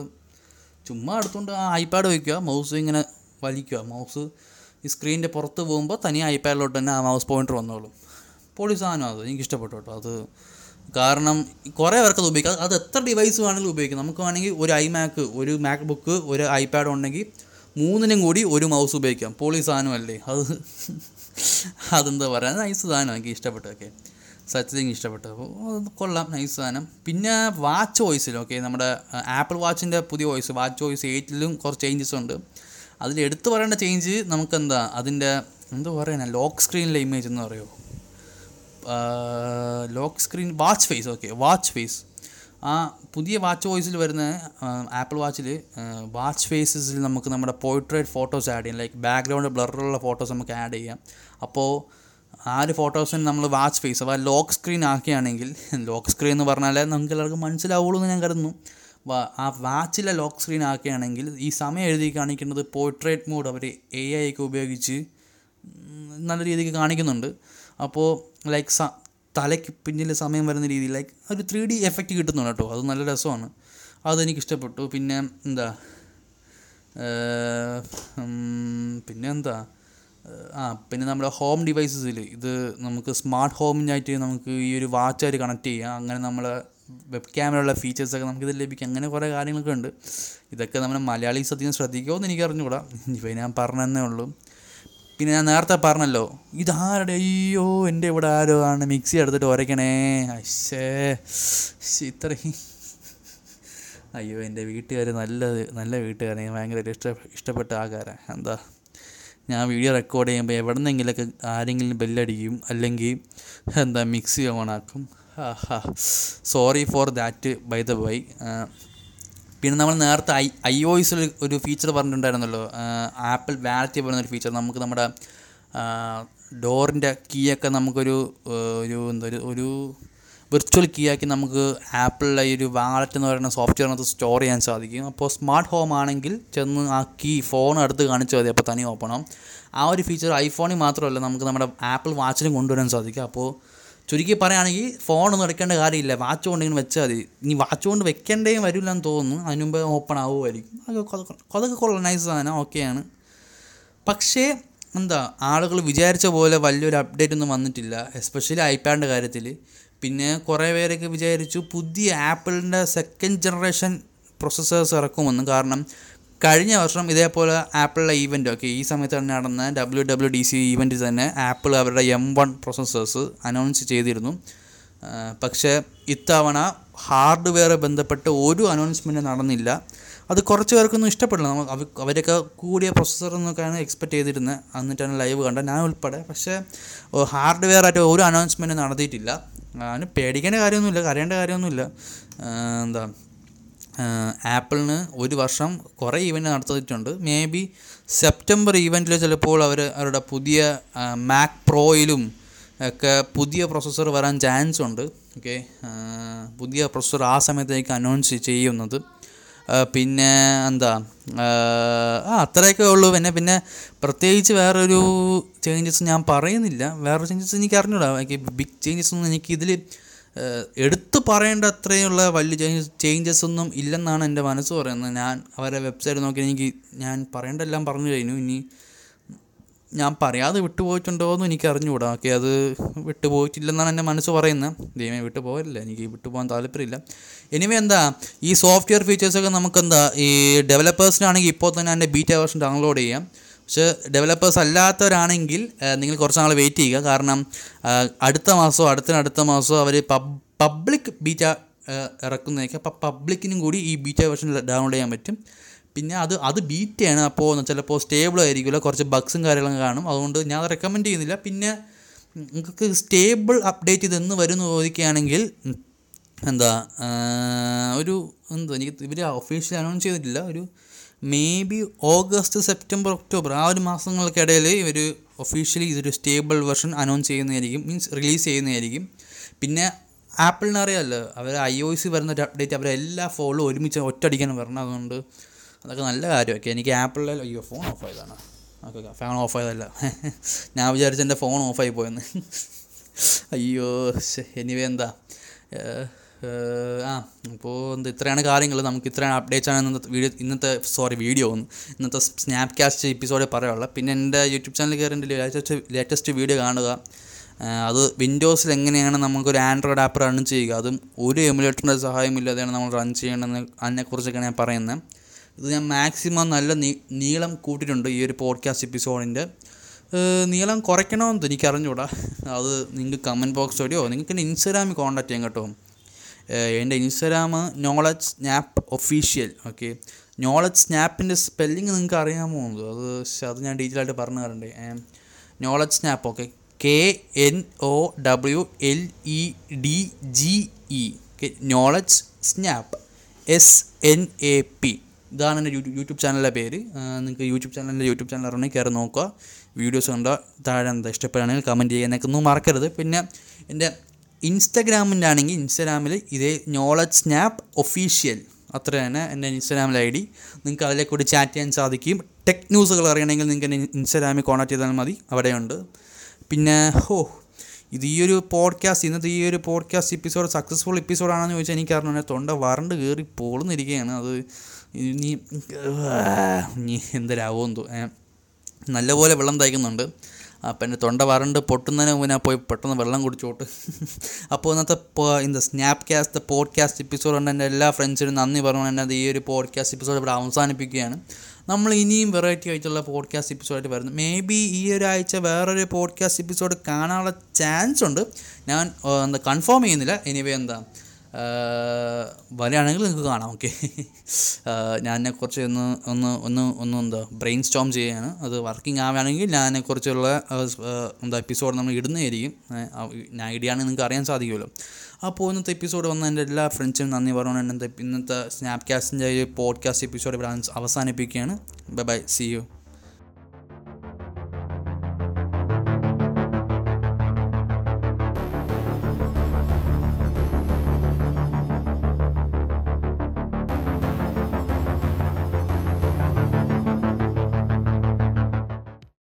ചുമ്മാ എടുത്തുകൊണ്ട് ആ ഐപാഡ് വയ്ക്കുക മൗസ് ഇങ്ങനെ വലിക്കുക. മൗസ് ഈ സ്ക്രീനിന്റെ പുറത്ത് പോകുമ്പോൾ തനിയെ ഐപാഡിലോട്ട് തന്നെ ആ മൗസ് പോയിന്റർ വന്നോളും. പൊളി സാധനം അത്. എനിക്ക് ഇഷ്ടപ്പെട്ടു കേട്ടോ. അത് കാരണം കുറേ പേർക്ക് അത് ഉപയോഗിക്കാം. അത് എത്ര ഡിവൈസ് വേണമെങ്കിലും ഉപയോഗിക്കാം. നമുക്ക് വേണമെങ്കിൽ ഒരു ഐ മാക്ക് ഒരു മാക് ബുക്ക് ഒരു ഐപാഡ് ഉണ്ടെങ്കിൽ മൂന്നിനും കൂടി ഒരു മൗസ് ഉപയോഗിക്കാം. പോളി സാധനമല്ലേ അത് അതെന്താ പറയുക നൈസ് സാധനം. എനിക്ക് ഇഷ്ടപ്പെട്ടു. ഓക്കെ സത്യത്തിൽ എനിക്ക് ഇഷ്ടപ്പെട്ടു. അപ്പോൾ കൊള്ളാം. നൈസ് സാധനം. പിന്നെ വാച്ച് വോയിസിൽ ഓക്കെ നമ്മുടെ ആപ്പിൾ വാച്ചിന്റെ പുതിയ വോയിസ് വാച്ച് വോയിസ് എയ്റ്റിലും കുറച്ച് ചേഞ്ചസ് ഉണ്ട്. അതിൽ എടുത്തു പറയേണ്ട ചേഞ്ച് നമുക്കെന്താ അതിന്റെ എന്താ പറയുന്നത് ലോക്ക് സ്ക്രീനിലെ ഇമേജ് എന്ന് പറയുമോ lock screen watch face okay watch face ആ പുതിയ വാച്ച് വോയിസിൽ വരുന്ന ആപ്പിൾ വാച്ചിൽ വാച്ച് ഫേസസിൽ നമുക്ക് നമ്മുടെ പോർട്രേറ്റ് ഫോട്ടോസ് ആഡ് ചെയ്യാം. ലൈക്ക് ബാക്ക്ഗ്രൗണ്ട് ബ്ലറുള്ള ഫോട്ടോസ് നമുക്ക് ആഡ് ചെയ്യാം. അപ്പോൾ ആ ഒരു ഫോട്ടോസിന് നമ്മൾ വാച്ച് ഫേസ് അപ്പോൾ ലോക്ക് സ്ക്രീൻ ആക്കുകയാണെങ്കിൽ ലോക്ക് സ്ക്രീൻ എന്ന് പറഞ്ഞാൽ നമുക്ക് എല്ലാവർക്കും മനസ്സിലാവുള്ളൂ എന്ന് ഞാൻ കരുതുന്നു. ആ വാച്ചിലെ ലോക്ക് സ്ക്രീൻ ആക്കുകയാണെങ്കിൽ ഈ സമയം എഴുതി കാണിക്കുന്നത് പോർട്രേറ്റ് മോഡ് അവർ എ ഐ ഒക്കെ ഉപയോഗിച്ച് നല്ല രീതിക്ക് കാണിക്കുന്നുണ്ട്. അപ്പോൾ ലൈക്ക് സ തലയ്ക്ക് പിന്നിൽ സമയം വരുന്ന രീതിയിൽ ലൈക്ക് ഒരു ത്രീ ഡി എഫക്റ്റ് കിട്ടുന്നുണ്ട് കേട്ടോ. അത് നല്ല രസമാണ്. അതെനിക്ക് ഇഷ്ടപ്പെട്ടു പിന്നെ എന്താ? പിന്നെ എന്താ? ആ പിന്നെ നമ്മുടെ ഹോം ഡിവൈസസിൽ ഇത് നമുക്ക് സ്മാർട്ട് ഹോമിനായിട്ട് നമുക്ക് ഈ ഒരു വാച്ചായിട്ട് കണക്ട് ചെയ്യാം. അങ്ങനെ നമ്മളെ വെബ് ക്യാമറയുള്ള ഫീച്ചേഴ്സൊക്കെ നമുക്കിത് ലഭിക്കും. അങ്ങനെ കുറേ കാര്യങ്ങളൊക്കെ ഉണ്ട്. ഇതൊക്കെ നമ്മുടെ മലയാളീസ് അധികം ശ്രദ്ധിക്കുമോ എന്ന് എനിക്ക് അറിഞ്ഞുകൂടാ ഇനിയിപ്പോൾ ഞാൻ പറഞ്ഞതന്നേ ഉള്ളൂ. പിന്നെ ഞാൻ നേരത്തെ പറഞ്ഞല്ലോ ഇതാരുടെ അയ്യോ എന്റെ ഇവിടെ ആരോ ആണ് മിക്സി എടുത്തിട്ട് ഉരയ്ക്കണേ അശ്ശേ ഇത്ര അയ്യോ എന്റെ വീട്ടുകാർ നല്ലത് നല്ല വീട്ടുകാരെ ഭയങ്കര ഇഷ്ട ഇഷ്ടപ്പെട്ട ആൾക്കാരാണ് എന്താ ഞാൻ വീഡിയോ റെക്കോർഡ് ചെയ്യുമ്പോൾ എവിടെ നിന്നെങ്കിലൊക്കെ ആരെങ്കിലും ബെല്ലടിക്കും അല്ലെങ്കിൽ എന്താ mixie ഓണാക്കും. Sorry for that by the by പിന്നെ നമ്മൾ നേരത്തെ ഐ ഐ ഒ എസിൽ ഒരു ഫീച്ചർ പറഞ്ഞിട്ടുണ്ടായിരുന്നല്ലോ ആപ്പിൾ വാലറ്റ് പറയുന്ന ഒരു ഫീച്ചർ നമുക്ക് നമ്മുടെ ഡോറിന്റെ കീയൊക്കെ നമുക്കൊരു ഒരു എന്താ ഒരു ഒരു വിർച്വൽ കീ ആക്കി നമുക്ക് ആപ്പിളിലെ ഈ ഒരു വാലറ്റ് എന്ന് പറയുന്ന സോഫ്റ്റ്വെയറിനകത്ത് സ്റ്റോർ ചെയ്യാൻ സാധിക്കും. അപ്പോൾ സ്മാർട്ട് ഹോം ആണെങ്കിൽ ചെന്ന് ആ കീ ഫോൺ എടുത്ത് കാണിച്ചു മതി അപ്പോൾ തനി ഓപ്പണം ആ ഒരു ഫീച്ചർ ഐഫോണിൽ മാത്രമല്ല നമുക്ക് നമ്മുടെ ആപ്പിൾ വാച്ചിലും കൊണ്ടുവരാൻ സാധിക്കും. അപ്പോൾ ചുരുക്കി പറയുകയാണെങ്കിൽ ഫോണൊന്നും എടുക്കേണ്ട കാര്യമില്ല. വാച്ച് കൊണ്ട് വെച്ചാൽ മതി. ഇനി വാച്ച് കൊണ്ട് വെക്കേണ്ടേ വരില്ല എന്ന് തോന്നുന്നു. അതിന് മുമ്പ് ഓപ്പൺ ആവുമായിരിക്കും. അതൊക്കെ അതൊക്കെ കൊള്ളാം നൈസ് സാധനം ഓക്കെയാണ് പക്ഷേ എന്താ ആളുകൾ വിചാരിച്ച പോലെ വലിയൊരു അപ്ഡേറ്റ് ഒന്നും വന്നിട്ടില്ല. എസ്പെഷ്യലി ഐപാഡിന്റെ കാര്യത്തിൽ. പിന്നെ കുറേ പേരൊക്കെ വിചാരിച്ചു പുതിയ ആപ്പിളിന്റെ സെക്കൻഡ് ജനറേഷൻ പ്രൊസസ്സേഴ്സ് ഇറക്കുമെന്ന്. കാരണം കഴിഞ്ഞ വർഷം ഇതേപോലെ ആപ്പിളിലെ ഈവന്റ് ഓക്കെ ഈ സമയത്ത് തന്നെ നടന്ന ഡബ്ല്യു ഡബ്ല്യു ഡി സി ഈവന്റിൽ തന്നെ ആപ്പിൾ അവരുടെ എം വൺ പ്രൊസസ്സേഴ്സ് അനൗൺസ് ചെയ്തിരുന്നു. പക്ഷേ ഇത്തവണ ഹാർഡ്വെയറെ ബന്ധപ്പെട്ട് ഒരു അനൗൺസ്മെന്റ് നടന്നില്ല. അത് കുറച്ച് പേർക്കൊന്നും ഇഷ്ടപ്പെടില്ല. അവ അവരൊക്കെ കൂടിയ പ്രൊസസ്സർ എന്നൊക്കെയാണ് എക്സ്പെക്ട് ചെയ്തിരുന്നത് എന്നിട്ടാണ് ലൈവ് കണ്ടത്. ഞാൻ ഉൾപ്പെടെ പക്ഷേ ഹാർഡ്വെയർ ആയിട്ട് ഒരു അനൗൺസ്മെന്റ് നടത്തിയിട്ടില്ല. അതിന് പേടിക്കേണ്ട കാര്യമൊന്നുമില്ല കരയേണ്ട കാര്യമൊന്നുമില്ല. എന്താ ആപ്പിളിന് ഒരു വർഷം കുറേ ഇവന്റ് നടത്തിയിട്ടുണ്ട്. മേ ബി സെപ്റ്റംബർ ഇവന്റിൽ ചിലപ്പോൾ അവർ അവരുടെ പുതിയ മാക് പ്രോയിലും ഒക്കെ പുതിയ പ്രൊസസ്സർ വരാൻ ചാൻസ് ഉണ്ട്. ഓക്കെ പുതിയ പ്രൊസസ്സർ ആ സമയത്തേക്ക് അനൗൺസ് ചെയ്യുന്നത്. പിന്നെ എന്താ? ആ, അത്രയൊക്കെ ഉള്ളൂ. പിന്നെ പിന്നെ പ്രത്യേകിച്ച് വേറൊരു ചേഞ്ചസ് ഞാൻ പറയുന്നില്ല. വേറൊരു ചേഞ്ചസ് എനിക്ക് അറിഞ്ഞൂടാ. ബിഗ് ചേഞ്ചസ് ഒന്നും എനിക്ക് ഇതിൽ എടുത്തു പറയേണ്ട അത്രയുള്ള വലിയ ചേഞ്ചസ് ഒന്നും ഇല്ലെന്നാണ് എന്റെ മനസ്സ് പറയുന്നത്. ഞാൻ അവരെ വെബ്സൈറ്റ് നോക്കി എനിക്ക് ഞാൻ പറയേണ്ടതെല്ലാം പറഞ്ഞു കഴിഞ്ഞു. ഇനി ഞാൻ പറയാതെ വിട്ടുപോയിട്ടുണ്ടോ എന്ന് എനിക്ക് അറിഞ്ഞുകൂടാ. ഓക്കെ അത് വിട്ടുപോയിട്ടില്ലെന്നാണ് എന്റെ മനസ്സ് പറയുന്നത്. ദൈവമേ വിട്ടു പോകില്ല എനിക്ക് വിട്ടുപോകാൻ താല്പര്യമില്ല. എനിവേ എന്താ ഈ സോഫ്റ്റ്വെയർ ഫീച്ചേഴ്സൊക്കെ നമുക്കെന്താ ഈ ഡെവലപ്പേഴ്സിനാണെങ്കിൽ ഇപ്പോൾ തന്നെ എന്റെ ബീറ്റ വേർഷൻ ഡൗൺലോഡ് ചെയ്യാം. പക്ഷേ ഡെവലപ്പേഴ്സ് അല്ലാത്തവരാണെങ്കിൽ നിങ്ങൾ കുറച്ച് നാൾ വെയിറ്റ് ചെയ്യുക. കാരണം അടുത്ത മാസമോ അടുത്തിനടുത്ത മാസമോ അവർ പബ് പബ്ലിക് ബീറ്റ ഇറക്കുന്നതൊക്കെ അപ്പോൾ പബ്ലിക്കിനും കൂടി ഈ ബീറ്റ വെർഷൻ ഡൗൺലോഡ് ചെയ്യാൻ പറ്റും. പിന്നെ അത് അത് ബീറ്റയാണ് അപ്പോൾ ചിലപ്പോൾ സ്റ്റേബിൾ ആയിരിക്കില്ല കുറച്ച് ബഗ്സും കാര്യങ്ങളും കാണും. അതുകൊണ്ട് ഞാൻ റെക്കമെൻഡ് ചെയ്യുന്നില്ല. പിന്നെ നിങ്ങൾക്ക് സ്റ്റേബിൾ അപ്ഡേറ്റ് ഇതെന്ന് വരുന്നു ചോദിക്കുകയാണെങ്കിൽ എന്താ ഒരു എന്താ എനിക്ക് ഇവർ ഒഫീഷ്യൽ അനൗൺസ് ചെയ്തിട്ടില്ല. ഒരു maybe August September October ആ ഒരു മാസങ്ങൾക്കിടയിൽ ഇവർ ഒഫീഷ്യലി ഇതൊരു സ്റ്റേബിൾ വെർഷൻ അനൗൺസ് ചെയ്യുന്നതായിരിക്കും മീൻസ് റിലീസ് ചെയ്യുന്നതായിരിക്കും. പിന്നെ ആപ്പിളിന് അറിയാമല്ലോ അവർ ഐ ഒ സി വരുന്ന ഒരു അപ്ഡേറ്റ് അവരെ എല്ലാ ഫോണിലും ഒരുമിച്ച് ഒറ്റയടിക്കാൻ വരണം അതുകൊണ്ട് അതൊക്കെ നല്ല കാര്യമൊക്കെ എനിക്ക് ആപ്പിളിലെ അയ്യോ ഫോൺ ഓഫ് ആയതാണ്. Okay phone off ആയതല്ല. ഞാൻ വിചാരിച്ച എന്റെ ഫോൺ ഓഫായി പോയെന്ന്. അയ്യോ എനിവേ എന്താ ആ അപ്പോൾ എന്ത് ഇത്രയാണ് കാര്യങ്ങൾ നമുക്ക് ഇത്രയാണ് അപ്ഡേറ്റ്സ് ആണ് ഇന്നത്തെ വീഡിയോ ഇന്നത്തെ സോറി വീഡിയോ ഒന്ന്. ഇന്നത്തെ സ്നാപ്പ് കാസ്റ്റ് എപ്പിസോഡ് പറയാനുള്ളത്. പിന്നെ എന്റെ യൂട്യൂബ് ചാനൽ കയറി എന്റെ ലേറ്റസ്റ്റ് ലേറ്റസ്റ്റ് വീഡിയോ കാണുക. അത് വിൻഡോസിൽ എങ്ങനെയാണ് നമുക്കൊരു ആൻഡ്രോയിഡ് ആപ്പ് റൺ ചെയ്യുക? അതും ഒരു എമുലേറ്ററിന്റെ സഹായമില്ലാതെയാണ് നമ്മൾ റൺ ചെയ്യേണ്ടതെന്ന് അതിനെക്കുറിച്ചൊക്കെ ഞാൻ പറയുന്നത് ഇത് ഞാൻ മാക്സിമം നല്ല നീളം കൂട്ടിയിട്ടുണ്ട് ഈ ഒരു പോഡ്കാസ്റ്റ് എപ്പിസോഡിന്റെ നീളം കുറയ്ക്കണമെന്ന് എനിക്ക് അറിഞ്ഞൂടാ അത് നിങ്ങൾക്ക് കമന്റ് ബോക്സ് വഴിയോ നിങ്ങൾക്ക് ഇൻസ്റ്റാഗ്രാമിൽ കോൺടാക്ട് ചെയ്യാം കേട്ടോ. എന്റെ Instagram knowledge snap official okay knowledge സ്നാപ്പിന്റെ spelling നിങ്ങൾക്ക് അറിയാമോ അത് അത് ഞാൻ ഡീറ്റെയിൽ ആയിട്ട് പറഞ്ഞു തരണ്ടേ. Knowledge snap okay K N O W L E D G E knowledge snap S N A P ഇതാണ് എന്റെ യൂട്യൂബ് ചാനലിന്റെ പേര്. നിങ്ങൾക്ക് യൂട്യൂബ് ചാനലിന്റെ യൂട്യൂബ് ചാനൽ അറിയണമെങ്കിൽ കയറി നോക്കുക. വീഡിയോസ് കണ്ടോ താഴെ എന്താ ഇഷ്ടപ്പെടുകയാണെങ്കിൽ കമന്റ് ചെയ്യുക. എന്നൊക്കെ ഒന്നും മറക്കരുത്. പിന്നെ എന്റെ ഇൻസ്റ്റഗ്രാമിന്റെ ആണെങ്കിൽ ഇൻസ്റ്റഗ്രാമിൽ ഇതേ നോളജ് സ്നാപ്പ് ഒഫീഷ്യൽ അത്ര തന്നെ എന്റെ ഇൻസ്റ്റഗ്രാമിൽ ഐ ഡി. നിങ്ങൾക്ക് അതിലെ കൂടി ചാറ്റ് ചെയ്യാൻ സാധിക്കും. ടെക് ന്യൂസുകൾ അറിയണമെങ്കിൽ നിങ്ങൾക്ക് എന്റെ ഇൻസ്റ്റാഗ്രാമിൽ കോൺടാക്ട് ചെയ്താൽ മതി. അവിടെയുണ്ട്. പിന്നെ ഹോ ഇത് ഈ ഒരു പോഡ്കാസ്റ്റ് ഇന്നത്തെ ഈ ഒരു പോഡ്കാസ്റ്റ് എപ്പിസോഡ് സക്സസ്ഫുൾ എപ്പിസോഡാണെന്ന് ചോദിച്ചാൽ എനിക്ക് അറിഞ്ഞു തൊണ്ട വരണ്ട് കയറി പോളുന്നിരിക്കുകയാണ് അത് നീ ഇനി എന്തരാവുമെന്തോ നല്ലപോലെ വെള്ളം തയ്ക്കുന്നുണ്ട് അപ്പം എന്റെ തൊണ്ട വരണ്ട് പൊട്ടുന്നതിന് മുമ്പ് ഞാൻ പോയി പെട്ടെന്ന് വെള്ളം കുടിച്ചോട്ട് അപ്പോൾ ഇന്നത്തെ ഇന്ന സ്നാപ്പ് കാസ്റ്റ് പോഡ്കാസ്റ്റ് എപ്പിസോഡ് കൊണ്ട് എന്റെ എല്ലാ ഫ്രണ്ട്സിനും നന്ദി പറഞ്ഞു എന്റെ ഈ ഒരു പോഡ്കാസ്റ്റ് എപ്പിസോഡ് ഇവിടെ അവസാനിപ്പിക്കുകയാണ്. നമ്മൾ ഇനിയും വെറൈറ്റി ആയിട്ടുള്ള പോഡ്കാസ്റ്റ് എപ്പിസോഡായിട്ട് വരുന്നു. മേ ബി ഈ ഒരാഴ്ച വേറൊരു പോഡ്കാസ്റ്റ് എപ്പിസോഡ് കാണാനുള്ള ചാൻസ് ഉണ്ട്. ഞാൻ എന്താ കൺഫേം ചെയ്യുന്നില്ല. എനിവേ എന്താ വരികയാണെങ്കിൽ നിങ്ങൾക്ക് കാണാം ഓക്കെ ഞാൻ അതിനെക്കുറിച്ച് ഒന്ന് ഒന്ന് ഒന്ന് ഒന്ന് എന്താ ബ്രെയിൻ സ്റ്റോം ചെയ്യുകയാണ്. അത് വർക്കിംഗ് ആവുകയാണെങ്കിൽ ഞാൻ അതിനെക്കുറിച്ചുള്ള ആ, എന്താ എപ്പിസോഡ് നമ്മൾ ഇടുന്നതായിരിക്കും. ഞാൻ ഇടിയാണെങ്കിൽ നിങ്ങൾക്ക് അറിയാൻ സാധിക്കുമല്ലോ. അപ്പോൾ ഇന്നത്തെ എപ്പിസോഡ് വന്ന എന്റെ എല്ലാ ഫ്രണ്ട്സിനും നന്ദി പറഞ്ഞു ഇന്നത്തെ ഇന്നത്തെ സ്നാപ്കാസ്റ്റിന്റെ പോഡ്കാസ്റ്റ് എപ്പിസോഡ് ഇവിടെ അവസാനിപ്പിക്കുകയാണ്. Bye bye C U